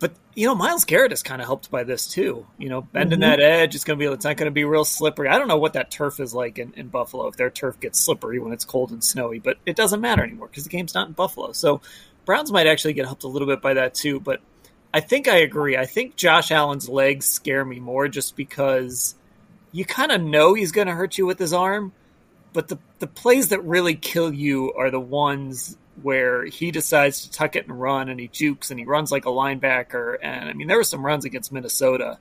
But you know, Myles Garrett is kind of helped by this too. You know, bending mm-hmm. that edge, it's gonna be it's not gonna be real slippery. I don't know what that turf is like in, in Buffalo if their turf gets slippery when it's cold and snowy, but it doesn't matter anymore because the game's not in Buffalo. So Browns might actually get helped a little bit by that too, but I think I agree. I think Josh Allen's legs scare me more just because you kind of know he's going to hurt you with his arm, but the the plays that really kill you are the ones where he decides to tuck it and run and he jukes and he runs like a linebacker and I mean there were some runs against Minnesota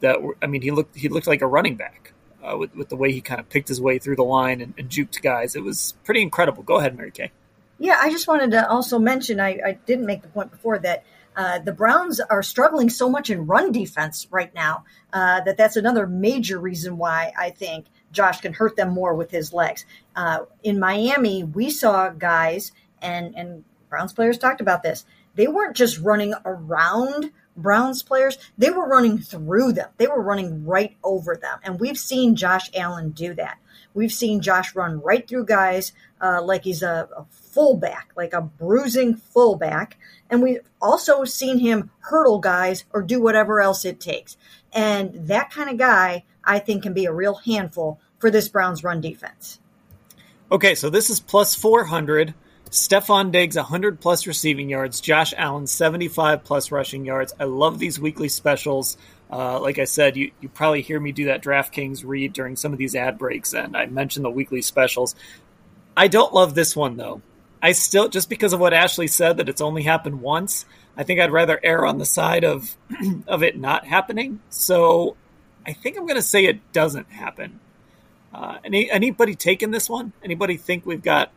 that were I mean he looked he looked like a running back uh, with with the way he kind of picked his way through the line and, and juked guys. It was pretty incredible. Go ahead, Mary Kay. Yeah, I just wanted to also mention I, I didn't make the point before that Uh, the Browns are struggling so much in run defense right now uh, that that's another major reason why I think Josh can hurt them more with his legs. Uh, in Miami, we saw guys, and, and Browns players talked about this. They weren't just running around Browns players, they were running through them. They were running right over them. And we've seen Josh Allen do that. We've seen Josh run right through guys uh, like he's a, a fullback, like a bruising fullback. And we've also seen him hurdle guys or do whatever else it takes. And that kind of guy, I think, can be a real handful for this Browns run defense. Okay, so this is plus 400. Stefon Diggs, 100 plus receiving yards. Josh Allen, 75 plus rushing yards. I love these weekly specials. Uh, like I said, you, you probably hear me do that DraftKings read during some of these ad breaks, and I mentioned the weekly specials. I don't love this one, though. I still, just because of what Ashley said, that it's only happened once, I think I'd rather err on the side of, of it not happening. So I think I'm going to say it doesn't happen. Uh, any, anybody taking this one? Anybody think we've got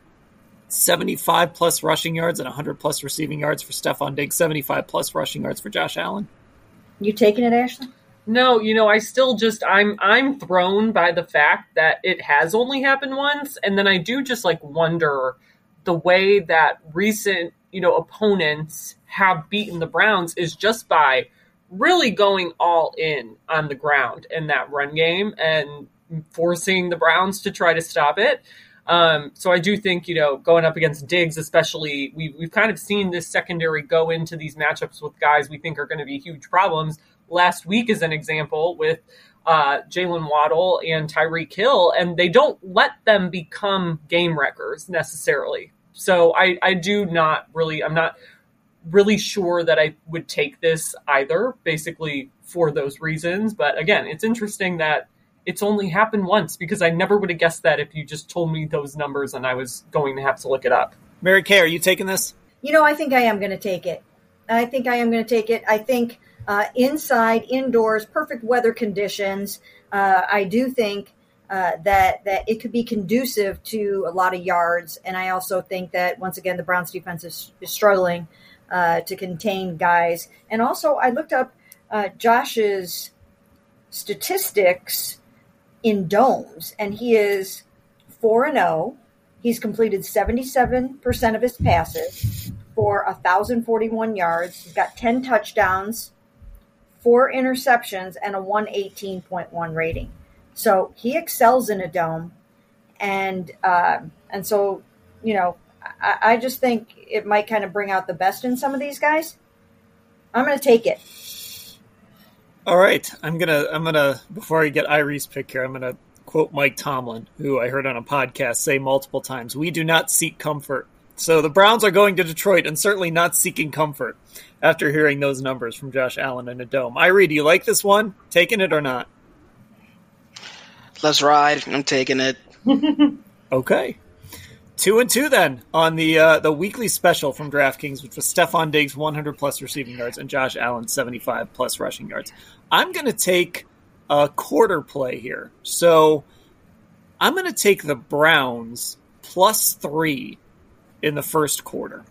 75 plus rushing yards and 100 plus receiving yards for Stefon Diggs, 75 plus rushing yards for Josh Allen. You taking it, Ashley? No, you know, I still just I'm I'm thrown by the fact that it has only happened once and then I do just like wonder the way that recent, you know, opponents have beaten the Browns is just by really going all in on the ground in that run game and forcing the Browns to try to stop it. Um, so I do think, you know, going up against Diggs, especially, we, we've kind of seen this secondary go into these matchups with guys we think are going to be huge problems. Last week is an example with uh, Jaylen Waddle and Tyreek Hill, and they don't let them become game wreckers necessarily. So I, I do not really, I'm not really sure that I would take this either, basically for those reasons. But again, it's interesting that it's only happened once because I never would have guessed that if you just told me those numbers and I was going to have to look it up. Mary Kay, are you taking this? You know, I think I am going to take it. I think I am going to take it. I think uh, inside, indoors, perfect weather conditions. Uh, I do think uh, that that it could be conducive to a lot of yards, and I also think that once again the Browns defense is, is struggling uh, to contain guys. And also, I looked up uh, Josh's statistics in domes, and he is 4 and 0. He's completed 77% of his passes for 1,041 yards. He's got 10 touchdowns, four interceptions, and a 118.1 rating. So he excels in a dome. And, uh, and so, you know, I, I just think it might kind of bring out the best in some of these guys. I'm going to take it. All right, I'm gonna I'm gonna before I get Irie's pick here, I'm gonna quote Mike Tomlin, who I heard on a podcast say multiple times: "We do not seek comfort." So the Browns are going to Detroit and certainly not seeking comfort after hearing those numbers from Josh Allen in a dome. Irie, do you like this one? Taking it or not? Let's ride. I'm taking it. okay. Two and two then on the uh, the weekly special from DraftKings, which was Stefon Diggs 100 plus receiving yards and Josh Allen 75 plus rushing yards. I'm going to take a quarter play here, so I'm going to take the Browns plus three in the first quarter,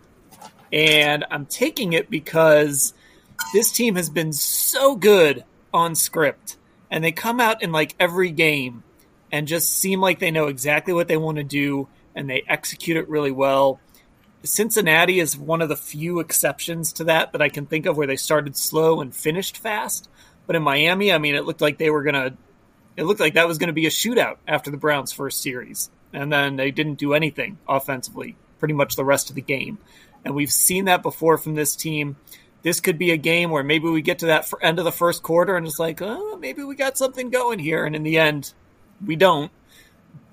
and I'm taking it because this team has been so good on script, and they come out in like every game and just seem like they know exactly what they want to do and they execute it really well. Cincinnati is one of the few exceptions to that that I can think of where they started slow and finished fast. But in Miami, I mean, it looked like they were going to, it looked like that was going to be a shootout after the Browns' first series. And then they didn't do anything offensively pretty much the rest of the game. And we've seen that before from this team. This could be a game where maybe we get to that end of the first quarter and it's like, oh, maybe we got something going here. And in the end, we don't.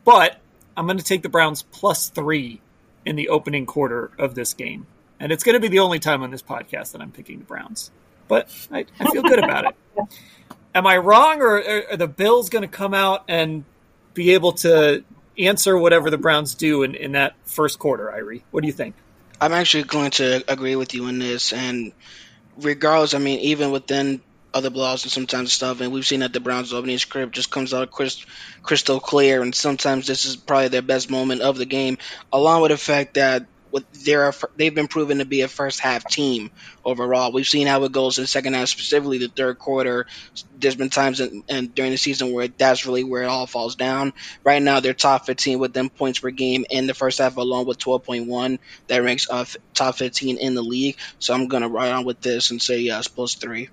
But I'm going to take the Browns plus three in the opening quarter of this game. And it's going to be the only time on this podcast that I'm picking the Browns. But I, I feel good about it. Am I wrong, or are the Bills going to come out and be able to answer whatever the Browns do in, in that first quarter, Irie? What do you think? I'm actually going to agree with you in this. And regardless, I mean, even within other blogs and sometimes stuff, and we've seen that the Browns' opening script just comes out crystal clear, and sometimes this is probably their best moment of the game, along with the fact that they're they've been proven to be a first half team overall. We've seen how it goes in the second half, specifically the third quarter. There's been times in, in, during the season where that's really where it all falls down. Right now, they're top 15 with them points per game in the first half alone with 12.1. That ranks uh, top 15 in the league. So I'm gonna ride on with this and say yes, plus three.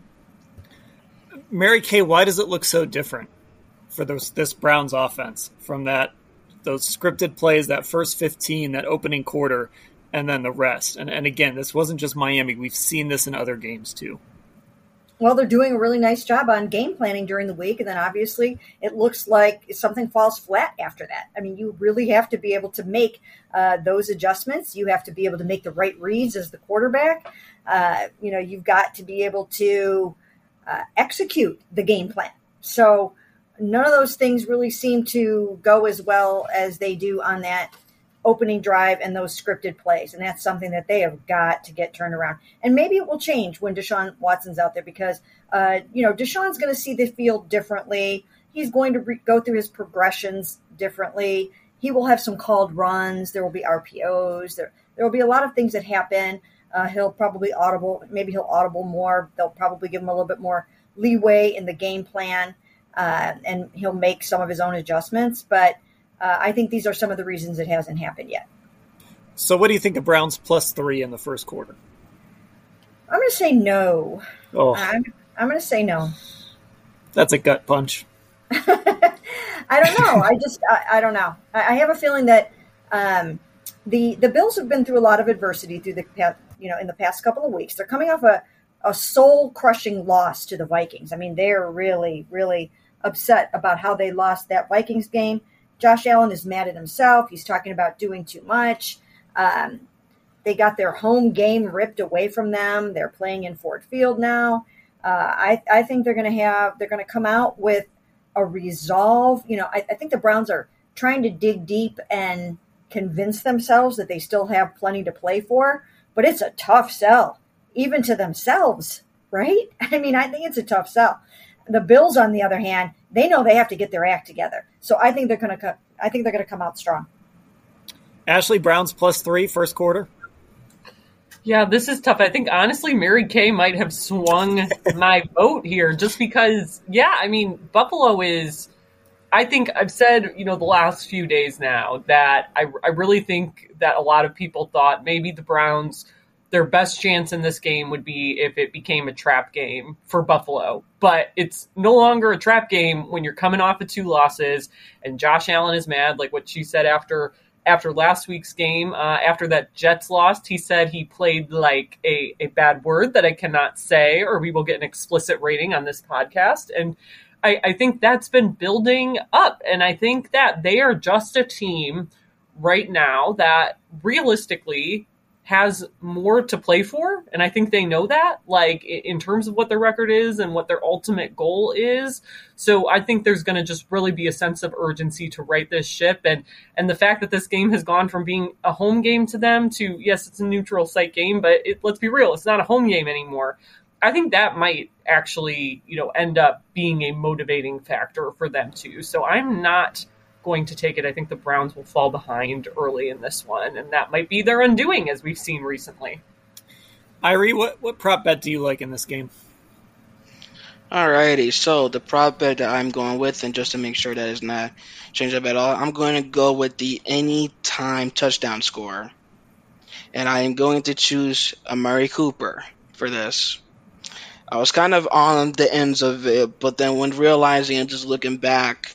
Mary Kay, why does it look so different for this Browns offense from that those scripted plays, that first 15, that opening quarter, and then the rest. And, and again, this wasn't just Miami. We've seen this in other games too. Well, they're doing a really nice job on game planning during the week. And then obviously it looks like something falls flat after that. I mean, you really have to be able to make uh, those adjustments. You have to be able to make the right reads as the quarterback. Uh, you know, you've got to be able to uh, execute the game plan. So, none of those things really seem to go as well as they do on that opening drive and those scripted plays. And that's something that they have got to get turned around. And maybe it will change when Deshaun Watson's out there because, uh, you know, Deshaun's going to see the field differently. He's going to re- go through his progressions differently. He will have some called runs. There will be RPOs. There, there will be a lot of things that happen. Uh, he'll probably audible. Maybe he'll audible more. They'll probably give him a little bit more leeway in the game plan uh, and he'll make some of his own adjustments. But uh, I think these are some of the reasons it hasn't happened yet. So, what do you think of Browns plus three in the first quarter? I'm going to say no. Oh. I'm, I'm going to say no. That's a gut punch. I don't know. I just, I, I don't know. I, I, have a feeling that um, the the Bills have been through a lot of adversity through the past, you know, in the past couple of weeks. They're coming off a, a soul crushing loss to the Vikings. I mean, they're really, really upset about how they lost that Vikings game. Josh Allen is mad at himself. He's talking about doing too much. Um, they got their home game ripped away from them. They're playing in Ford Field now. Uh, I, I think they're going to have they're going to come out with a resolve. You know, I, I think the Browns are trying to dig deep and convince themselves that they still have plenty to play for. But it's a tough sell, even to themselves, right? I mean, I think it's a tough sell. The Bills, on the other hand, they know they have to get their act together. So I think they're going to. I think they're going to come out strong. Ashley Browns plus three first quarter. Yeah, this is tough. I think honestly, Mary Kay might have swung my vote here, just because. Yeah, I mean, Buffalo is. I think I've said, you know, the last few days now that I, I really think that a lot of people thought maybe the Browns their best chance in this game would be if it became a trap game for Buffalo. But it's no longer a trap game when you're coming off of two losses and Josh Allen is mad, like what she said after after last week's game. Uh, after that Jets lost, he said he played like a, a bad word that I cannot say, or we will get an explicit rating on this podcast. And I, I think that's been building up. And I think that they are just a team right now that realistically has more to play for and i think they know that like in terms of what their record is and what their ultimate goal is. So i think there's going to just really be a sense of urgency to right this ship and and the fact that this game has gone from being a home game to them to yes it's a neutral site game but it, let's be real it's not a home game anymore. I think that might actually you know end up being a motivating factor for them too. So i'm not going to take it. I think the Browns will fall behind early in this one, and that might be their undoing, as we've seen recently. Irie, what, what prop bet do you like in this game? Alrighty, so the prop bet that I'm going with, and just to make sure that is not changed up at all, I'm going to go with the anytime touchdown score. And I am going to choose Amari Cooper for this. I was kind of on the ends of it, but then when realizing and just looking back,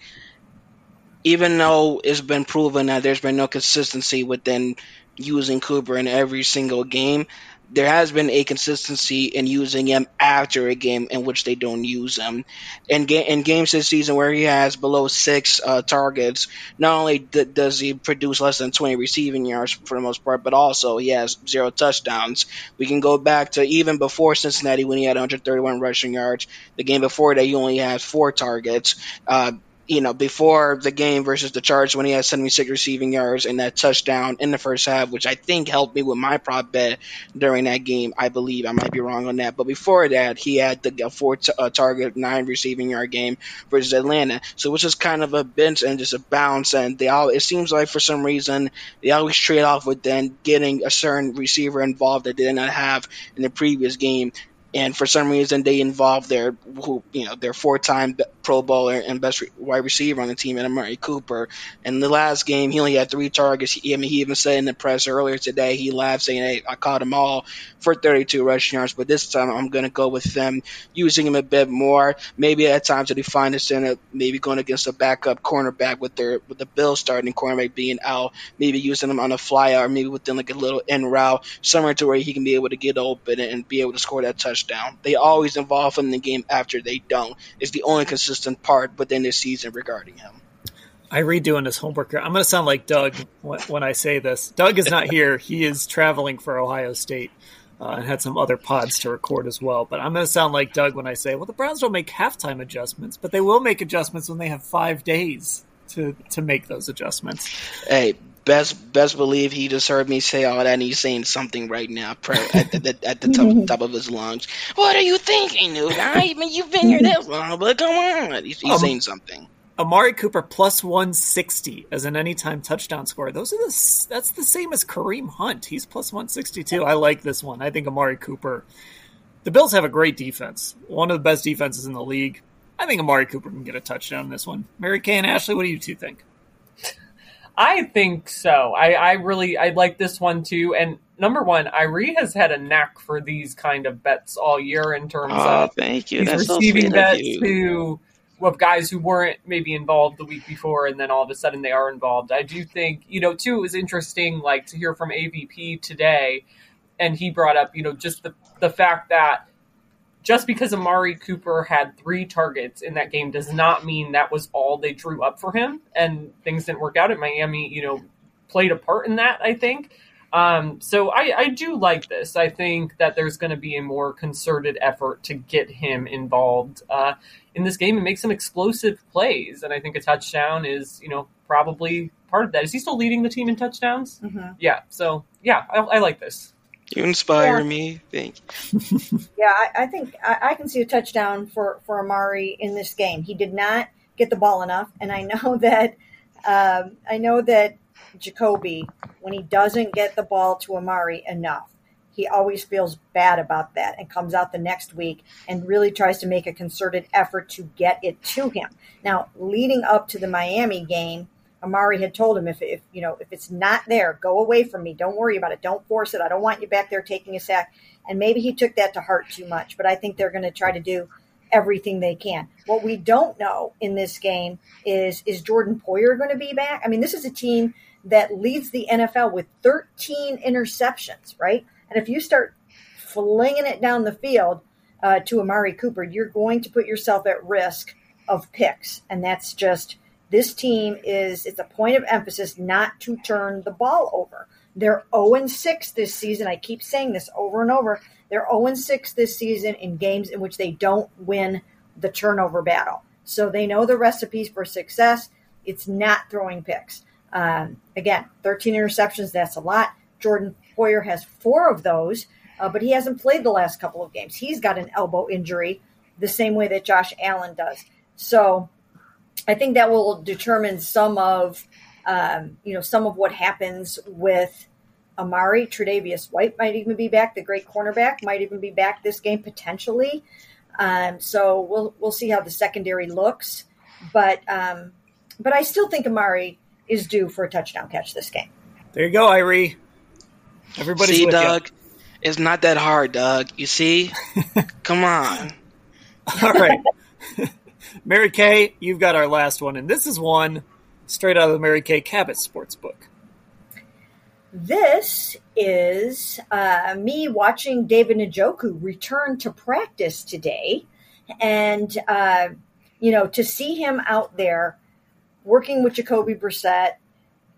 even though it's been proven that there's been no consistency within using Cooper in every single game, there has been a consistency in using him after a game in which they don't use him. In, ga- in games this season where he has below six uh, targets, not only d- does he produce less than 20 receiving yards for the most part, but also he has zero touchdowns. We can go back to even before Cincinnati when he had 131 rushing yards. The game before that, he only had four targets. Uh, you know, before the game versus the Chargers when he had 76 receiving yards and that touchdown in the first half, which I think helped me with my prop bet during that game. I believe I might be wrong on that, but before that, he had the four t- uh, target, nine receiving yard game versus Atlanta. So it was just kind of a bench and just a bounce, and they all. It seems like for some reason they always trade off with then getting a certain receiver involved that they did not have in the previous game and for some reason they involved their who you know their four-time Pro Bowler and best wide receiver on the team, and Amari Cooper. In the last game, he only had three targets. He, I mean, he even said in the press earlier today, he laughed saying, "Hey, I caught them all for 32 rushing yards, but this time I'm going to go with them, using him a bit more. Maybe at times to define the center, maybe going against a backup cornerback with their with the Bills starting cornerback being out, maybe using him on a fly out, or maybe within like a little in route, somewhere to where he can be able to get open and be able to score that touchdown. They always involve him in the game after they don't. It's the only consistent part within this season regarding him. I redoing this homework. I'm going to sound like Doug when I say this. Doug is not here. He is traveling for Ohio State uh, and had some other pods to record as well. But I'm going to sound like Doug when I say, well, the Browns don't make halftime adjustments, but they will make adjustments when they have five days to to make those adjustments. Hey, best best believe he just heard me say all that and he's saying something right now at the, at the top, top, of his lungs. What are you thinking, new guy? I mean, you've been here this long, but come on. He's, he's um, saying something. Amari Cooper plus 160 as an anytime touchdown scorer. Those are the that's the same as Kareem Hunt. He's plus 162. I like this one. I think Amari Cooper. The Bills have a great defense. One of the best defenses in the league. I think Amari Cooper can get a touchdown in this one. Mary Kay and Ashley, what do you two think? I think so. I, I really I like this one too. And number one, Irie has had a knack for these kind of bets all year in terms oh, of thank you. That's receiving so bets who of guys who weren't maybe involved the week before and then all of a sudden they are involved. I do think, you know, too, it was interesting like to hear from AVP today and he brought up, you know, just the the fact that just because Amari Cooper had three targets in that game does not mean that was all they drew up for him, and things didn't work out. At Miami, you know, played a part in that. I think. Um, so I, I do like this. I think that there's going to be a more concerted effort to get him involved uh, in this game and make some explosive plays. And I think a touchdown is, you know, probably part of that. Is he still leading the team in touchdowns? Mm-hmm. Yeah. So yeah, I, I like this. You inspire yeah. me. Thank you. yeah, I, I think I, I, can see a touchdown for, for Amari in this game. He did not get the ball enough, and I know that um, I know that Jacoby, when he doesn't get the ball to Amari enough, he always feels bad about that and comes out the next week and really tries to make a concerted effort to get it to him. Now, leading up to the Miami game, Amari had told him if, if you know if it's not there, go away from me. Don't worry about it. Don't force it. I don't want you back there taking a sack. And maybe he took that to heart too much. But I think they're going to try to do everything they can. What we don't know in this game is is Jordan Poyer going to be back? I mean, this is a team that leads the NFL with 13 interceptions, right? And if you start flinging it down the field uh, to Amari Cooper, you're going to put yourself at risk of picks, and that's just this team is it's a point of emphasis not to turn the ball over. They're 0 6 this season. I keep saying this over and over. They're 0 6 this season in games in which they don't win the turnover battle. So they know the recipes for success. It's not throwing picks. Um, again, 13 interceptions, that's a lot. Jordan Poyer has four of those, uh, but he hasn't played the last couple of games. He's got an elbow injury the same way that Josh Allen does. So I think that will determine some of um, you know some of what happens with Amari. Tre'Davious White might even be back. The great cornerback might even be back this game potentially. Um, so we'll we'll see how the secondary looks, but um, but I still think Amari is due for a touchdown catch this game. There you go, Irie. Everybody's see, with Doug. You. It's not that hard, Doug. You see? Come on. All right. Mary Kay, you've got our last one, and this is one straight out of the Mary Kay Cabot sports book. This is uh, me watching David Njoku return to practice today. And, uh, you know, to see him out there working with Jacoby Brissett,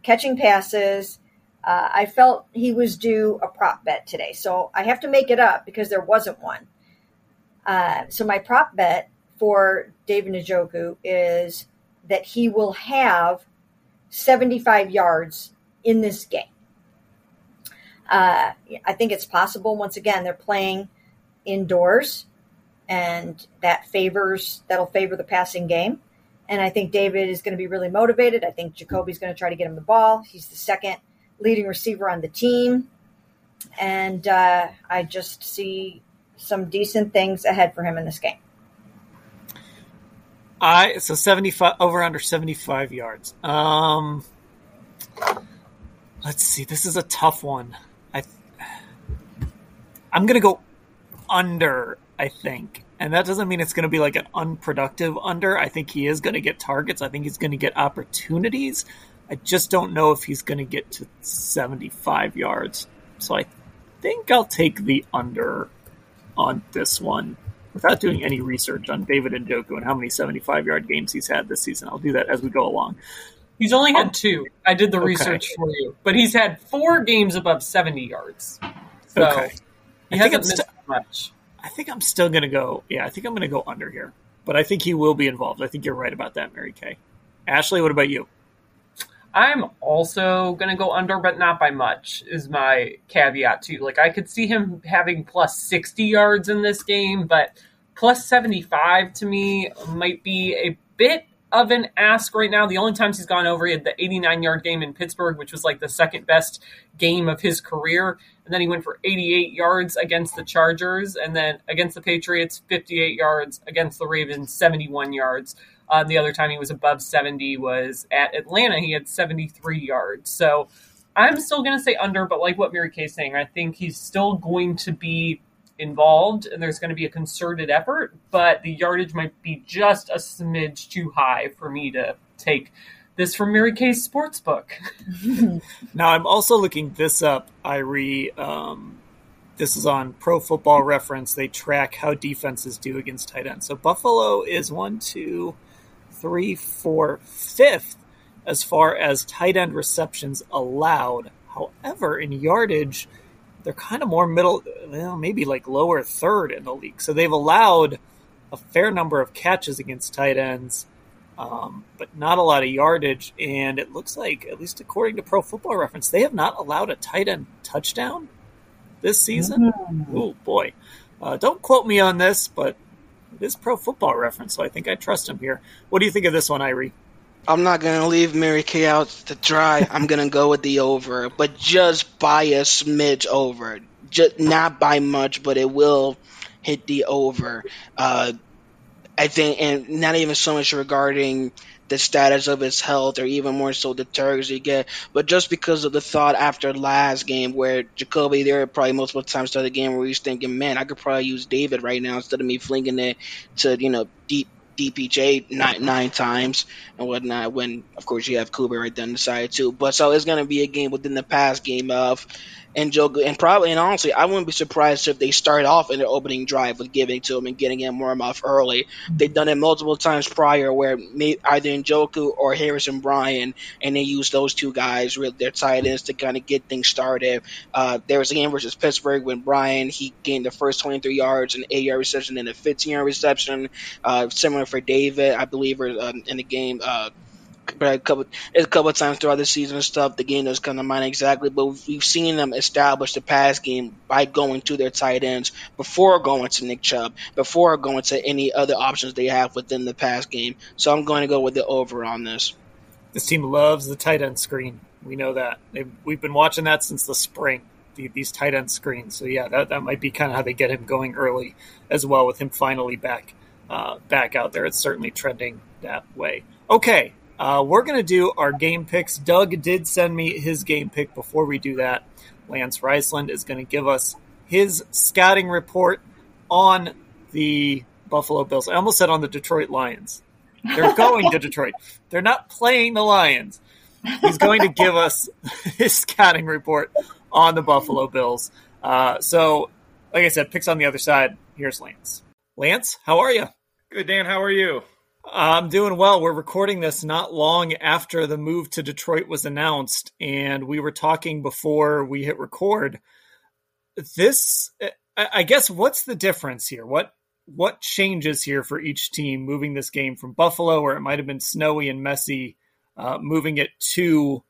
catching passes, uh, I felt he was due a prop bet today. So I have to make it up because there wasn't one. Uh, so my prop bet for David Njoku is that he will have 75 yards in this game. Uh, I think it's possible. Once again, they're playing indoors, and that favors that'll favor the passing game. And I think David is going to be really motivated. I think Jacoby's going to try to get him the ball. He's the second leading receiver on the team, and uh, I just see some decent things ahead for him in this game. I so seventy five over under seventy five yards. Um, let's see. This is a tough one. I I'm gonna go under. I think, and that doesn't mean it's to be like an unproductive under. I think he is to get targets. I think he's to get opportunities. I just don't know if he's to get to 75 yards. So I think I'll take the under on this one without doing any research on David Njoku and how many 75 yard games he's had this season. I'll do that as we go along. He's only had oh. two. I did the okay. research for you, but he's had four games above 70 yards. So okay. he I hasn't missed st- much. I think I'm still going to go. Yeah, I think I'm going to go under here. But I think he will be involved. I think you're right about that, Mary Kay. Ashley, what about you? I'm also going to go under, but not by much, is my caveat too. Like, I could see him having plus 60 yards in this game, but plus 75 to me might be a bit of an ask right now. The only times he's gone over, he had the 89 yard game in Pittsburgh, which was like the second best game of his career. And then he went for 88 yards against the Chargers, and then against the Patriots, 58 yards, against the Ravens, 71 yards. Uh, the other time he was above 70 was at Atlanta. He had 73 yards. So I'm still going to say under, but like what Mary Kay's saying, I think he's still going to be involved and there's going to be a concerted effort, but the yardage might be just a smidge too high for me to take this from Mary Kay's sports book. now I'm also looking this up, Irie. Um, this is on Pro Football Reference. They track how defenses do against tight ends. So Buffalo is one, two, three, four, fifth as far as tight end receptions allowed. However, in yardage, they're kind of more middle, well, maybe like lower third in the league. So they've allowed a fair number of catches against tight ends, um, but not a lot of yardage. And it looks like, at least according to Pro Football Reference, they have not allowed a tight end touchdown this season. Mm-hmm. Oh boy, uh, don't quote me on this, but it is Pro Football Reference, so I think I trust him here. What do you think of this one, Irie? I'm not gonna leave Mary Kay out to dry. I'm gonna go with the over, but just by a smidge over. Just not by much, but it will hit the over. Uh, I think, and not even so much regarding the status of his health or even more so the targets he get, but just because of the thought after last game where Jacoby there probably multiple times throughout the game where he's thinking, man, I could probably use David right now instead of me flinging it to you know deep DPJ nine nine times and whatnot. When of course you have Cooper right on the side too. But so it's gonna be a game within the past game of and Joe and probably and honestly, I wouldn't be surprised if they start off in their opening drive with giving to him and getting him warm off early. They've done it multiple times prior, where either Njoku or Harrison Bryant, and they use those two guys, their tight ends, to kind of get things started. Uh, there was a game versus Pittsburgh when Bryant he gained the first 23 yards, an eight yard reception, and a 15 yard reception. Uh, similar for David, I believe, or, um, in the game. Uh, a couple a couple of times throughout the season and stuff. The game doesn't come to mind exactly, but we've seen them establish the pass game by going to their tight ends before going to Nick Chubb, before going to any other options they have within the pass game. So I'm going to go with the over on this. This team loves the tight end screen. We know that. They've, we've been watching that since the spring. The, these tight end screens. So yeah, that, that might be kind of how they get him going early as well. With him finally back uh, back out there, it's certainly trending that way. Okay, uh, we're going to do our game picks. Doug did send me his game pick. Before we do that, Lance Reisland is going to give us his scouting report on the Buffalo Bills. I almost said on the Detroit Lions. They're going to Detroit. They're not playing the Lions. He's going to give us his scouting report on the Buffalo Bills. Uh, so, like I said, picks on the other side. Here's Lance. Lance, how are you? Good, Dan. How are you? I'm doing well. We're recording this not long after the move to Detroit was announced, and we were talking before we hit record. This, I guess, what's the difference here? What what changes here for each team moving this game from Buffalo, where it might have been snowy and messy, uh, moving it to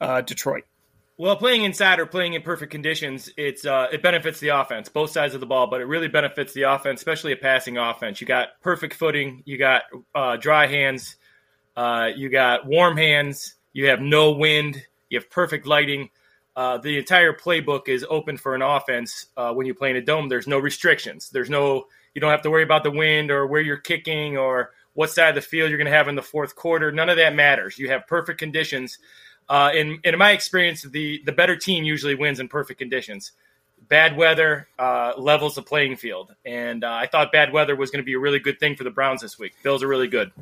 uh, Detroit? Well, playing inside or playing in perfect conditions, it's uh, it benefits the offense, both sides of the ball, but it really benefits the offense, especially a passing offense. You got perfect footing, you got uh, dry hands, uh, you got warm hands, you have no wind, you have perfect lighting. Uh, the entire playbook is open for an offense uh, when you play in a dome. There's no restrictions. There's no you don't have to worry about the wind or where you're kicking or what side of the field you're going to have in the fourth quarter. None of that matters. You have perfect conditions uh, in in my experience, the the better team usually wins in perfect conditions. Bad weather uh, levels the playing field, and uh, I thought bad weather was going to be a really good thing for the Browns this week. Bills are really good.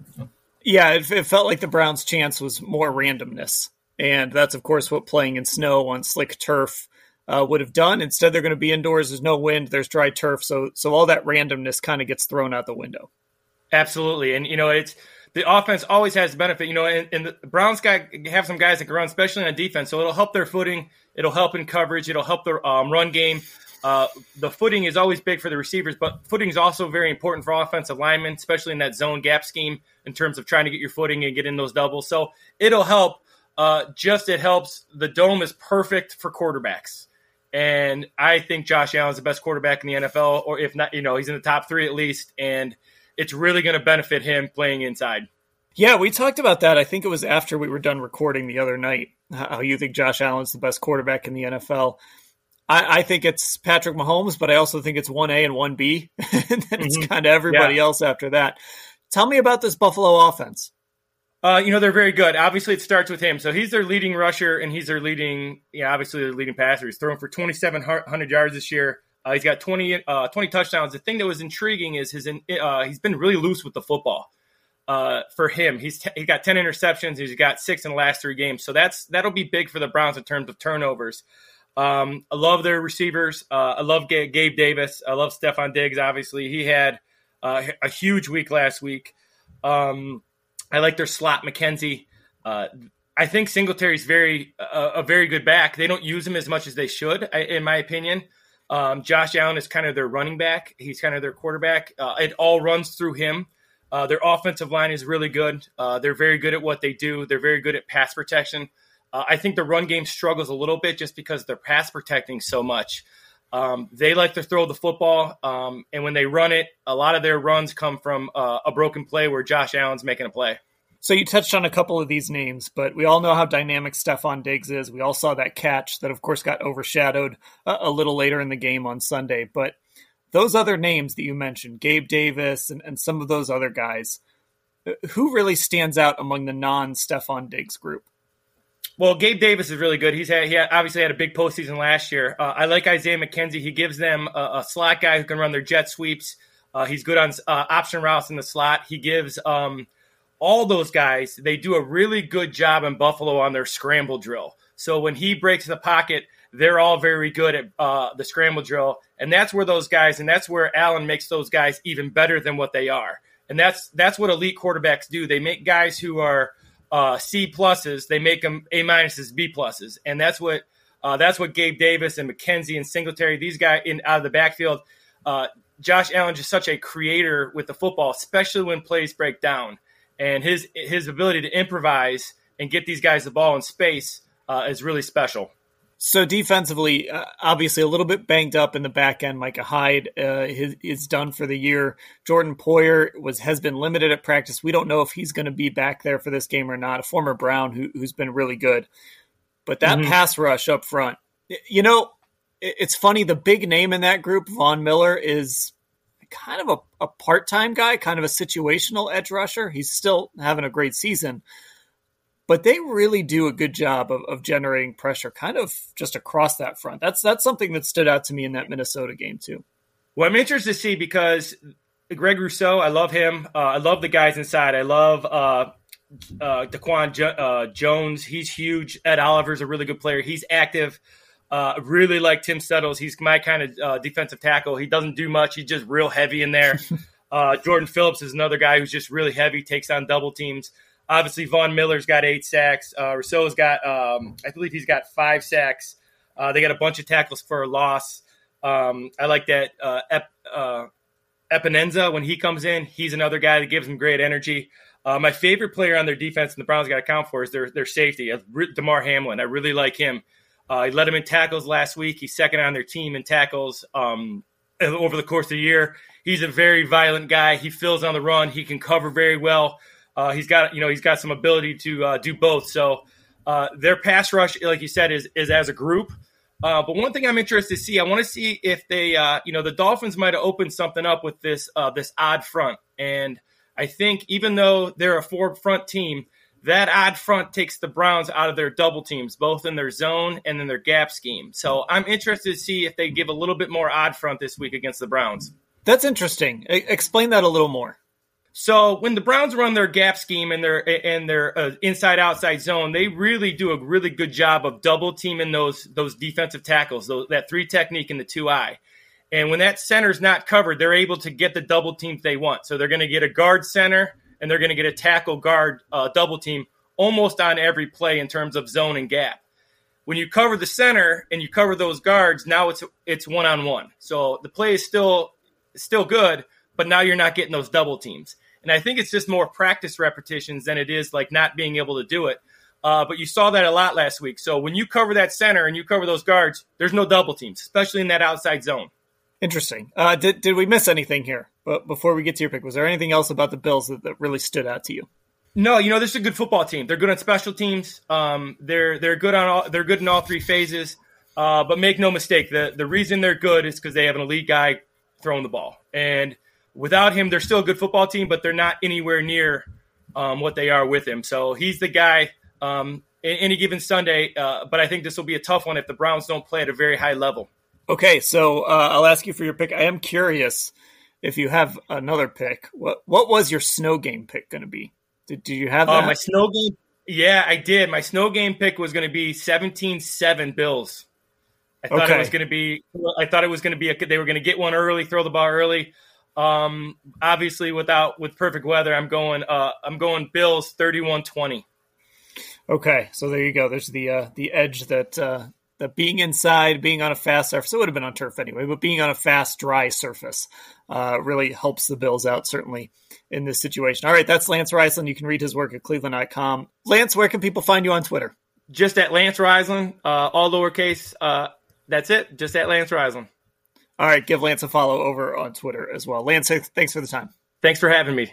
Yeah, it, it felt like the Browns' chance was more randomness, and that's of course what playing in snow on slick turf uh, would have done. Instead, they're going to be indoors. There's no wind. There's dry turf, so so all that randomness kind of gets thrown out the window. Absolutely, and you know it's the offense always has benefit, you know, and, and the Browns got have some guys that can run, especially on defense. So it'll help their footing. It'll help in coverage. It'll help their um, run game. Uh, the footing is always big for the receivers, but footing is also very important for offensive linemen, especially in that zone gap scheme in terms of trying to get your footing and get in those doubles. So it'll help. Uh, just it helps. The dome is perfect for quarterbacks. And I think Josh Allen's the best quarterback in the NFL, or if not, you know, he's in the top three at least. And it's really going to benefit him playing inside. Yeah, we talked about that. I think it was after we were done recording the other night. How you think Josh Allen's the best quarterback in the NFL? I, I think it's Patrick Mahomes, but I also think it's one A and one B, and then it's mm-hmm. kind of everybody yeah. else after that. Tell me about this Buffalo offense. Uh, you know they're very good. Obviously, it starts with him. So he's their leading rusher, and he's their leading, yeah, obviously their leading passer. He's thrown for 2,700 yards this year. Uh, he's got 20, uh, 20 touchdowns. The thing that was intriguing is his uh, he's been really loose with the football. Uh, for him, he's t- he got 10 interceptions. He's got six in the last three games. So that's that'll be big for the Browns in terms of turnovers. Um, I love their receivers. Uh, I love G- Gabe Davis. I love Stefon Diggs. Obviously, he had uh, a huge week last week. Um, I like their slot McKenzie. I think Singletary's very a very good back. They don't use him as much as they should, in my opinion. Um, Josh Allen is kind of their running back. He's kind of their quarterback. Uh, it all runs through him. Uh, their offensive line is really good. Uh, they're very good at what they do. They're very good at pass protection. Uh, I think the run game struggles a little bit just because they're pass protecting so much. Um, they like to throw the football, um, and when they run it, a lot of their runs come from uh, a broken play where Josh Allen's making a play. So you touched on a couple of these names, but we all know how dynamic Stefon Diggs is. We all saw that catch that, of course, got overshadowed a, a little later in the game on Sunday. But those other names that you mentioned, Gabe Davis and, and some of those other guys, uh, who really stands out among the non Stefon Diggs group? Well, Gabe Davis is really good. He's had, he obviously had a big postseason last year. Uh, I like Isaiah McKenzie. He gives them a, a slot guy who can run their jet sweeps. Uh, he's good on uh, option routes in the slot. He gives um, all those guys, they do a really good job in Buffalo on their scramble drill. So when he breaks the pocket, they're all very good at uh, the scramble drill, and that's where those guys, and that's where Allen makes those guys even better than what they are. And that's that's what elite quarterbacks do. They make guys who are uh, C pluses, they make them A minuses, B pluses, and that's what uh, that's what Gabe Davis and McKenzie and Singletary, these guys in out of the backfield. Uh, Josh Allen just such a creator with the football, especially when plays break down and his his ability to improvise and get these guys the ball in space uh, is really special. So defensively, uh, obviously a little bit banged up in the back end. Micah Hyde uh, is, is done for the year. Jordan Poyer was has been limited at practice. We don't know if he's going to be back there for this game or not. A former Brown who, who's been really good, but that mm-hmm. pass rush up front, you know, it's funny. The big name in that group, Von Miller, is kind of a, a part time guy, kind of a situational edge rusher. He's still having a great season, but they really do a good job of, of generating pressure, kind of just across that front. That's that's something that stood out to me in that Minnesota game too. Well, I'm interested to see because Greg Rousseau, I love him. Uh, I love the guys inside. I love uh, uh, Daquan jo- uh, Jones. He's huge. Ed Oliver's a really good player. He's active. Uh, really like Tim Settles. He's my kind of uh, defensive tackle. He doesn't do much. He's just real heavy in there. uh, Jordan Phillips is another guy who's just really heavy, takes on double teams. Obviously, Von Miller's got eight sacks. Uh, Rousseau's got, um, I believe he's got five sacks. Uh, they got a bunch of tackles for a loss. Um, I like that. Uh, Ep, uh, Epenesa, when he comes in, he's another guy that gives them great energy. Uh, my favorite player on their defense, and the Browns got to count for, is their their safety, Damar Hamlin. I really like him. Uh, he led him in tackles last week. He's second on their team in tackles um, over the course of the year. He's a very violent guy. He fills on the run. He can cover very well. Uh, he's got you know he's got some ability to uh, do both. So uh, their pass rush, like you said, is is as a group. Uh, but one thing I'm interested to see, I want to see if they, uh, you know, the Dolphins might have opened something up with this this odd front, and I think even though they're a four front team, that odd front takes the Browns out of their double teams, both in their zone and in their gap scheme. So I'm interested to see if they give a little bit more odd front this week against the Browns. That's interesting. explain that a little more. So when the Browns run their gap scheme and their and their uh, inside outside zone, they really do a really good job of double teaming those those defensive tackles, those, that three technique and the two eye. And when that center's not covered, they're able to get the double teams they want. So they're going to get a guard center and they're going to get a tackle guard uh, double team almost on every play in terms of zone and gap. When you cover the center and you cover those guards, now it's it's one on one. So the play is still still good, but now you're not getting those double teams. And I think it's just more practice repetitions than it is like not being able to do it. Uh, but you saw that a lot last week. So when you cover that center and you cover those guards, there's no double teams, especially in that outside zone. Interesting. Uh, did did we miss anything here? But before we get to your pick, was there anything else about the Bills that, that really stood out to you? No, you know this is a good football team. They're good on special teams. Um, they're they're good on all, they're good in all three phases. Uh, but make no mistake, the the reason they're good is because they have an elite guy throwing the ball, and without him, they're still a good football team, but they're not anywhere near um, what they are with him. So he's the guy um, any given Sunday. Uh, but I think this will be a tough one if the Browns don't play at a very high level. Okay, so uh, I'll ask you for your pick. I am curious if you have another pick. What what was your snow game pick going to be? Did, did you have uh, that? Uh, my snow game? Yeah, I did. My snow game pick was going to be 17-7 Bills. I thought okay. it was going to be. I thought it was going to be. A, they were going to get one early, throw the ball early. Um, obviously, without with perfect weather, I'm going. Uh, I'm going Bills 31-20. Okay, so there you go. There's the uh, the edge that uh, that being inside, being on a fast surface, it would have been on turf anyway, but being on a fast, dry surface uh, really helps the Bills out, certainly in this situation. All right, that's Lance Reisland. You can read his work at cleveland.com. Lance, where can people find you on Twitter? Just at Lance Reisland, uh, all lowercase. Uh, that's it, just at Lance Reisland. All right, give Lance a follow over on Twitter as well. Lance, thanks for the time. Thanks for having me.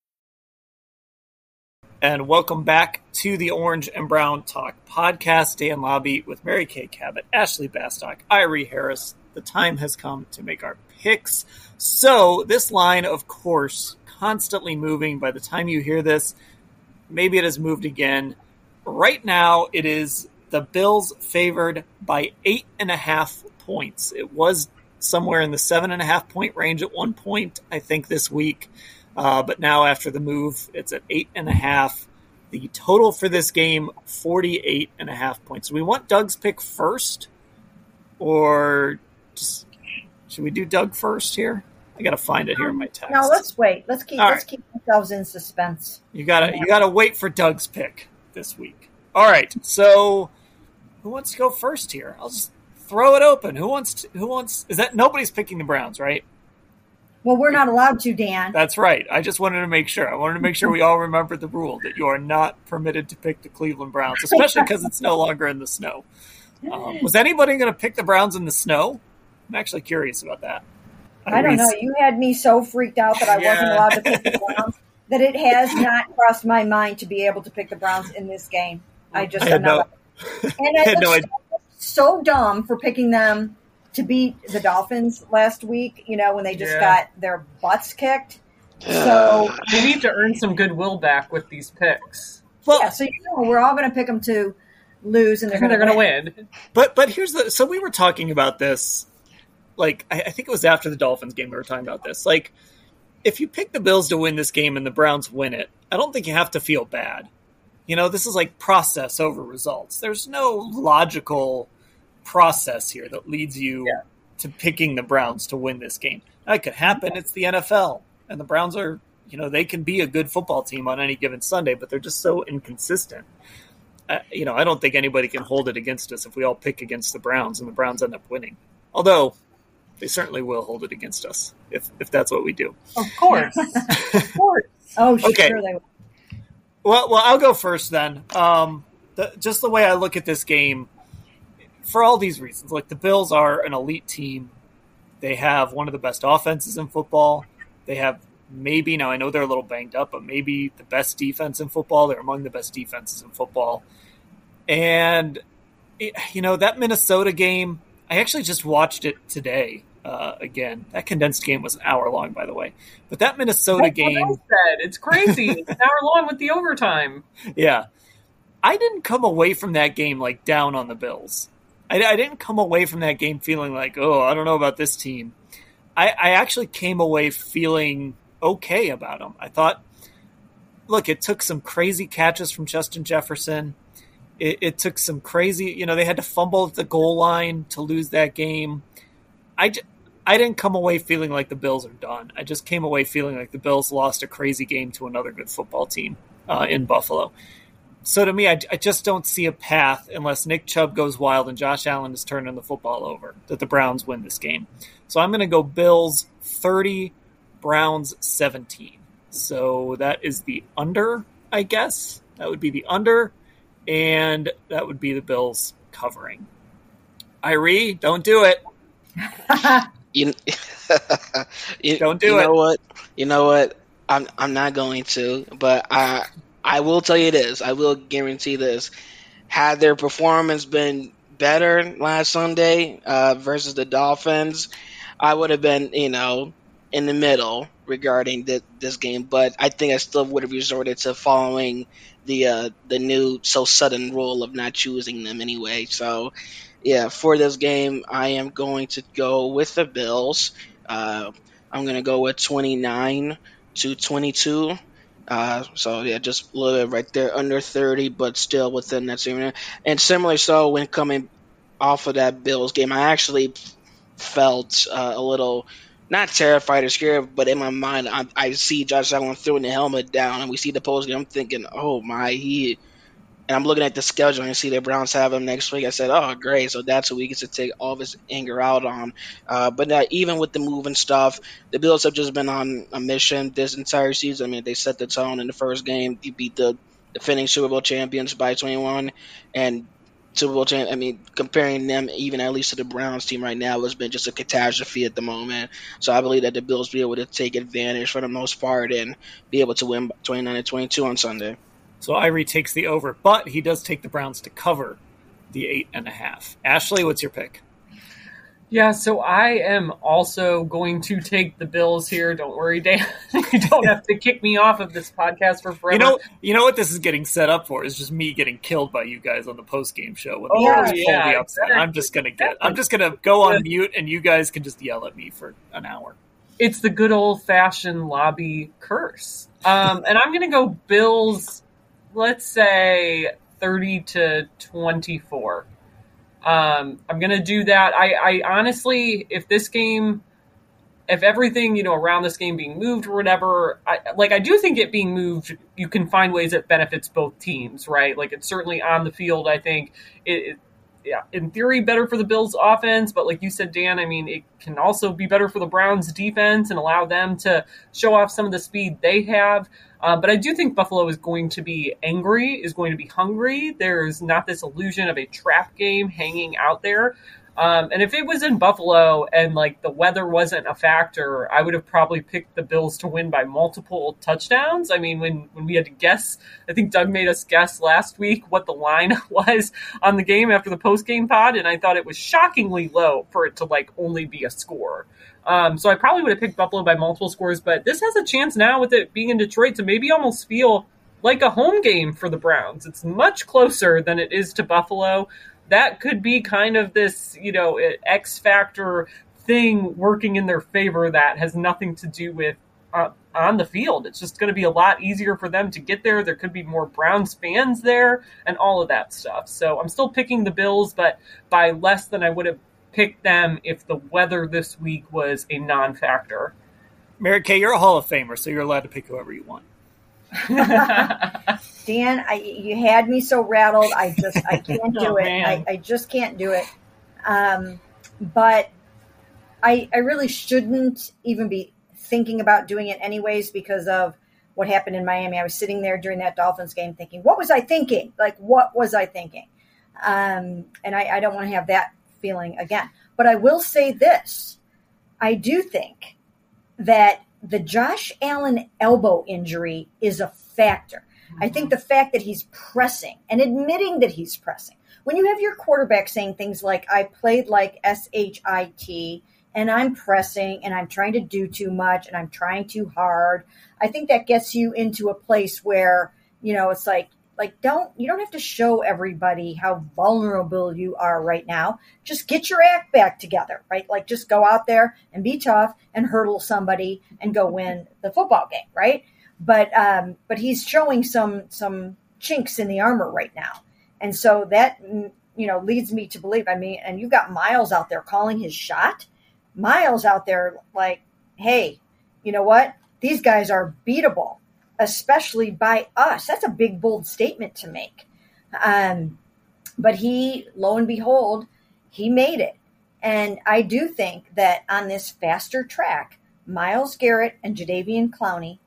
and welcome back to the Orange and Brown Talk podcast. Dan Labbe with Mary Kay Cabot, Ashley Bastock, Irie Harris. The time has come to make our picks. So, this line, of course, constantly moving. By the time you hear this, maybe it has moved again. Right now, it is the Bills favored by eight and a half points. It was somewhere in the seven and a half point range at one point, I think, this week. Uh, but now after the move, it's at eight and a half. The total for this game, 48 and a half points. we want Doug's pick first, or just should we do Doug first here? I gotta find it here in my text. No, let's wait. Let's keep All let's right. keep ourselves in suspense. You gotta you gotta wait for Doug's pick this week. All right. So who wants to go first here? I'll just throw it open. Who wants to, who wants is that nobody's picking the Browns, right? Well, we're not allowed to, Dan. That's right. I just wanted to make sure. I wanted to make sure we all remember the rule that you are not permitted to pick the Cleveland Browns, especially because it's no longer in the snow. Um, was anybody going to pick the Browns in the snow? I'm actually curious about that. I, I don't know. You had me so freaked out that I yeah. wasn't allowed to pick the Browns that it has not crossed my mind to be able to pick the Browns in this game. I just I had no, and I had no idea. so dumb for picking them to beat the Dolphins last week, you know, when they just yeah. got their butts kicked. So they need to earn some goodwill back with these picks. Well, yeah, so you know, we're all going to pick them to lose, and they're going to win. But but here's the so we were talking about this like I, I think it was after the Dolphins game we were talking about this. Like, if you pick the Bills to win this game and the Browns win it, I don't think you have to feel bad. You know, this is like process over results. There's no logical process here that leads you yeah. to picking the Browns to win this game. That could happen. It's the NFL, and the Browns are, you know, they can be a good football team on any given Sunday, but they're just so inconsistent. Uh, you know, I don't think anybody can hold it against us if we all pick against the Browns and the Browns end up winning. Although they certainly will hold it against us if if that's what we do. Of course, of course. Oh, okay. sure they will. Well, well, I'll go first then. Um, the, just the way I look at this game, for all these reasons, like the Bills are an elite team. They have one of the best offenses in football. They have maybe now I know they're a little banged up, but maybe the best defense in football. They're among the best defenses in football. And it, you know that Minnesota game, I actually just watched it today uh, again. That condensed game was an hour long, by the way. But that Minnesota That's game, it's crazy. it's an hour long with the overtime. Yeah, I didn't come away from that game like down on the Bills. I, I didn't come away from that game feeling like, oh, I don't know about this team. I, I actually came away feeling okay about them. I thought, look, it took some crazy catches from Justin Jefferson. It, it, took some crazy, you know, they had to fumble at the goal line to lose that game. I, I didn't come away feeling like the Bills are done. I just came away feeling like the Bills lost a crazy game to another good football team uh, in Buffalo so to me, I, I, just don't see a path unless Nick Chubb goes wild and Josh Allen is turning the football over that the Browns win this game. So I'm going to go Bills 30, Browns 17. So that is the under, I guess. That would be the under, and that would be the Bills covering. Irie, don't do it. you, you, don't do you it. You know what? You know what? I'm I'm not going to, but I I will tell you this. I will guarantee this. Had their performance been better last Sunday uh, versus the Dolphins, I would have been, you know, in the middle regarding the, this game. But I think I still would have resorted to following the uh, the new so sudden rule of not choosing them anyway. So, yeah, for this game, I am going to go with the Bills. Uh, I'm going to go with 29 to 22. Uh, so yeah, just a little bit right there under 30, but still within that same. And similarly, so when coming off of that Bills game, I actually felt uh, a little not terrified or scared, but in my mind, I, I see Josh Allen throwing the helmet down, and we see the post game. I'm thinking, oh my, he and I'm looking at the schedule and see the Browns have him next week. I said, oh, great. So that's who we get to take all this anger out on. Uh, but now, even with the move and stuff, the Bills have just been on a mission this entire season. I mean, they set the tone in the first game. They beat the defending Super Bowl champions by 21. And Super Bowl champ. I mean, comparing them even at least to the Browns team right now has been just a catastrophe at the moment. So I believe that the Bills will be able to take advantage for the most part and be able to win 29 and 22 on Sunday. So Irie takes the over, but he does take the Browns to cover the eight and a half. Ashley, what's your pick? Yeah, so I am also going to take the Bills here. Don't worry, Dan. you don't have to kick me off of this podcast for forever. You know, you know what this is getting set up for is just me getting killed by you guys on the post game show. When oh, yeah, yeah exactly. I'm just gonna get. I'm just gonna go on mute, and you guys can just yell at me for an hour. It's the good old fashioned Labbe curse, um, and I'm gonna go Bills let's say 30 to 24. Um, I'm going to do that. I, I honestly, if this game, if everything, you know, around this game being moved or whatever, I, like I do think it being moved, you can find ways that benefits both teams, right? Like it's certainly on the field. I think it, it yeah, in theory, better for the Bills' offense, but like you said, Dan, I mean, it can also be better for the Browns' defense and allow them to show off some of the speed they have. Uh, but I do think Buffalo is going to be angry, is going to be hungry. There's not this illusion of a trap game hanging out there. Um, and if it was in Buffalo and like the weather wasn't a factor, I would have probably picked the Bills to win by multiple touchdowns. I mean, when when we had to guess, I think Doug made us guess last week what the line was on the game after the post game pod, and I thought it was shockingly low for it to like only be a score. Um, so I probably would have picked Buffalo by multiple scores, but this has a chance now with it being in Detroit to maybe almost feel like a home game for the Browns. It's much closer than it is to Buffalo that could be kind of this, you know, X factor thing working in their favor that has nothing to do with uh, on the field. It's just going to be a lot easier for them to get there. There could be more Browns fans there and all of that stuff. So I'm still picking the Bills, but by less than I would have picked them if the weather this week was a non factor. Mary Kay, you're a Hall of Famer, so you're allowed to pick whoever you want. Dan, I, you had me so rattled. I just I can't do Oh, it. I, I just can't do it. Um, but I I really shouldn't even be thinking about doing it anyways because of what happened in Miami. I was sitting there during that Dolphins game thinking, what was I thinking? Like, what was I thinking? Um, and I, I don't want to have that feeling again. But I will say this: I do think that the Josh Allen elbow injury is a factor. I think the fact that he's pressing and admitting that he's pressing. When you have your quarterback saying things like, I played like S H I T and I'm pressing and I'm trying to do too much and I'm trying too hard, I think that gets you into a place where, you know, it's like, like don't you don't have to show everybody how vulnerable you are right now. Just get your act back together right? Like just go out there and be tough and hurdle somebody and go win the football game right? But um but he's showing some some chinks in the armor right now. And so that mm, you know leads me to believe i mean and you've got Myles out there calling his shot. Myles out there like hey you know what? These guys are beatable especially by us. That's a big, bold statement to make. Um, but he, lo and behold, he made it. And I do think that on this faster track, Myles Garrett and Jadeveon Clowney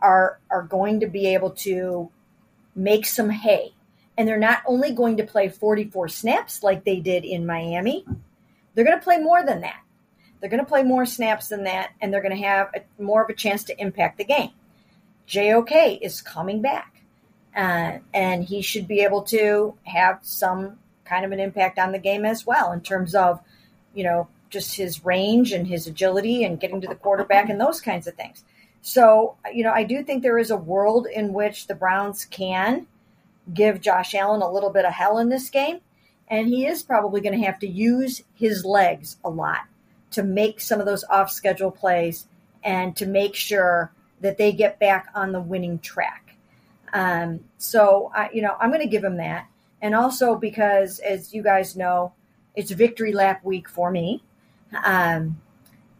are are going to be able to make some hay. And they're not only going to play 44 snaps like they did in Miami, they're going to play more than that. They're going to play more snaps than that, and they're going to have a, more of a chance to impact the game. JOK is coming back, uh, and he should be able to have some kind of an impact on the game as well in terms of, you know, just his range and his agility and getting to the quarterback and those kinds of things. So, you know, I do think there is a world in which the Browns can give Josh Allen a little bit of hell in this game, and he is probably going to have to use his legs a lot to make some of those off schedule plays and to make sure that they get back on the winning track. Um, so, I, you know, I'm going to give him that. And also because, as you guys know, it's victory lap week for me. Um,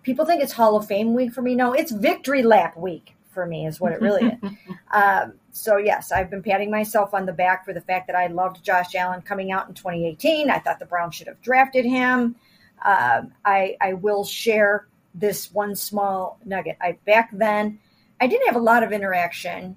people think it's Hall of Fame week for me. No, it's victory lap week for me, is what it really is. um, so, yes, I've been patting myself on the back for the fact that I loved Josh Allen coming out in 2018. I thought the Browns should have drafted him. Um, I, I will share this one small nugget. I back then I didn't have a lot of interaction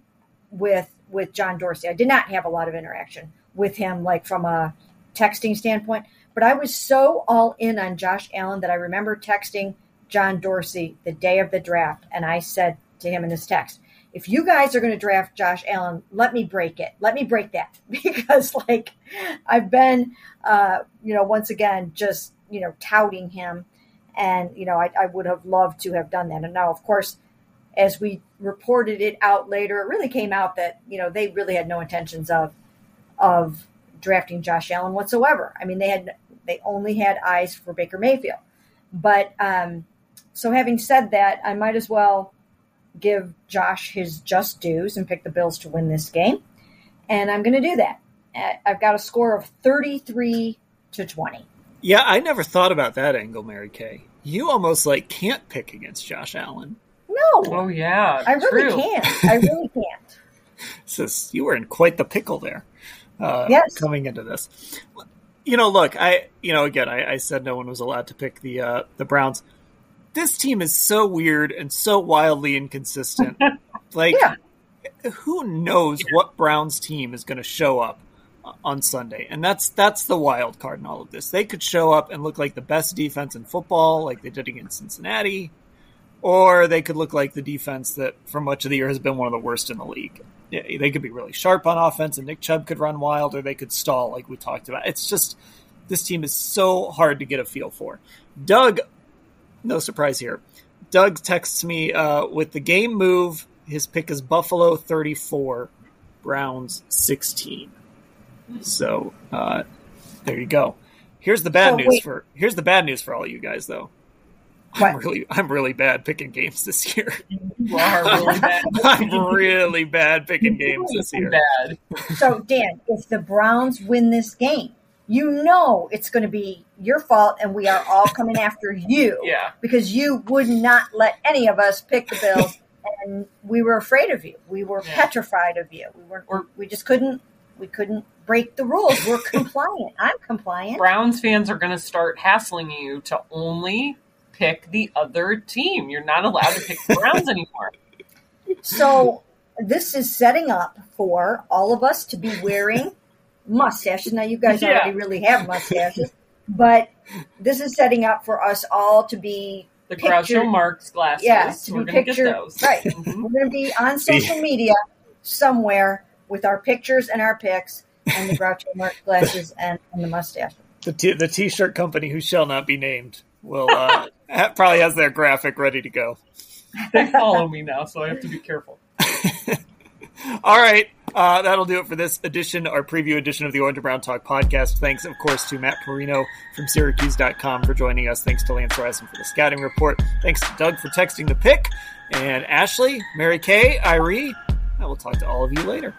with with John Dorsey. I did not have a lot of interaction with him, like from a texting standpoint. But I was so all in on Josh Allen that I remember texting John Dorsey the day of the draft, and I said to him in this text, "If you guys are going to draft Josh Allen, let me break it. Let me break that because, like, I've been, uh, you know, once again, just you know, touting him, and you know, I, I would have loved to have done that. And now, of course." As we reported it out later, it really came out that you know they really had no intentions of of drafting Josh Allen whatsoever. I mean, they had they only had eyes for Baker Mayfield. But um, so, having said that, I might as well give Josh his just dues and pick the Bills to win this game, and I'm going to do that. Uh, I've got a score of 33 to 20. Yeah, I never thought about that angle, Mary Kay. You almost like can't pick against Josh Allen. No. Oh yeah, I really can't. I really can't. Says you were in quite the pickle there. Uh, Yes. Coming into this, you know, look, I, you know, again, I, I said no one was allowed to pick the uh, the Browns. This team is so weird and so wildly inconsistent. like, who knows what Browns team is going to show up on Sunday? And that's that's the wild card in all of this. They could show up and look like the best defense in football, like they did against Cincinnati, or they could look like the defense that for much of the year has been one of the worst in the league. Yeah, they could be really sharp on offense, and Nick Chubb could run wild, or they could stall, like we talked about. It's just this team is so hard to get a feel for. Doug, no surprise here. Doug texts me uh, with the game move. His pick is Buffalo 34, Browns 16. So uh, there you go. Here's the bad So, news for here's the bad news for all you guys though. I'm really, I'm really bad picking games this year. You are really bad. I'm really bad picking games this year. Bad. So, Dan, if the Browns win this game, you know it's going to be your fault, and we are all coming after you. Yeah. Because you would not let any of us pick the Bills, and we were afraid of you. We were Yeah. petrified of you. We were. we just couldn't. We couldn't break the rules. We're compliant. I'm compliant. Browns fans are going to start hassling you to only pick the other team. You're not allowed to pick the Browns anymore. So this is setting up for all of us to be wearing mustaches. Now you guys Yeah. already really have mustaches, but this is setting up for us all to be The Groucho pictured- Marx glasses. Yeah, to We're be going to get pictured. those. Right, Mhm. we're going to be on social media somewhere with our pictures and our pics and the Groucho Marx glasses and, and the mustache. The t- the t-shirt company who shall not be named will uh, ha- probably has their graphic ready to go. They follow me now, so I have to be careful. All right. Uh, that'll do it for this edition, our preview edition of the Orange and Brown Talk podcast. Thanks, of course, to Matt Parrino from Syracuse.com for joining us. Thanks to Lance Reisland for the scouting report. Thanks to Doug for texting the pick. And Ashley, Mary Kay, Irie, I will talk to all of you later.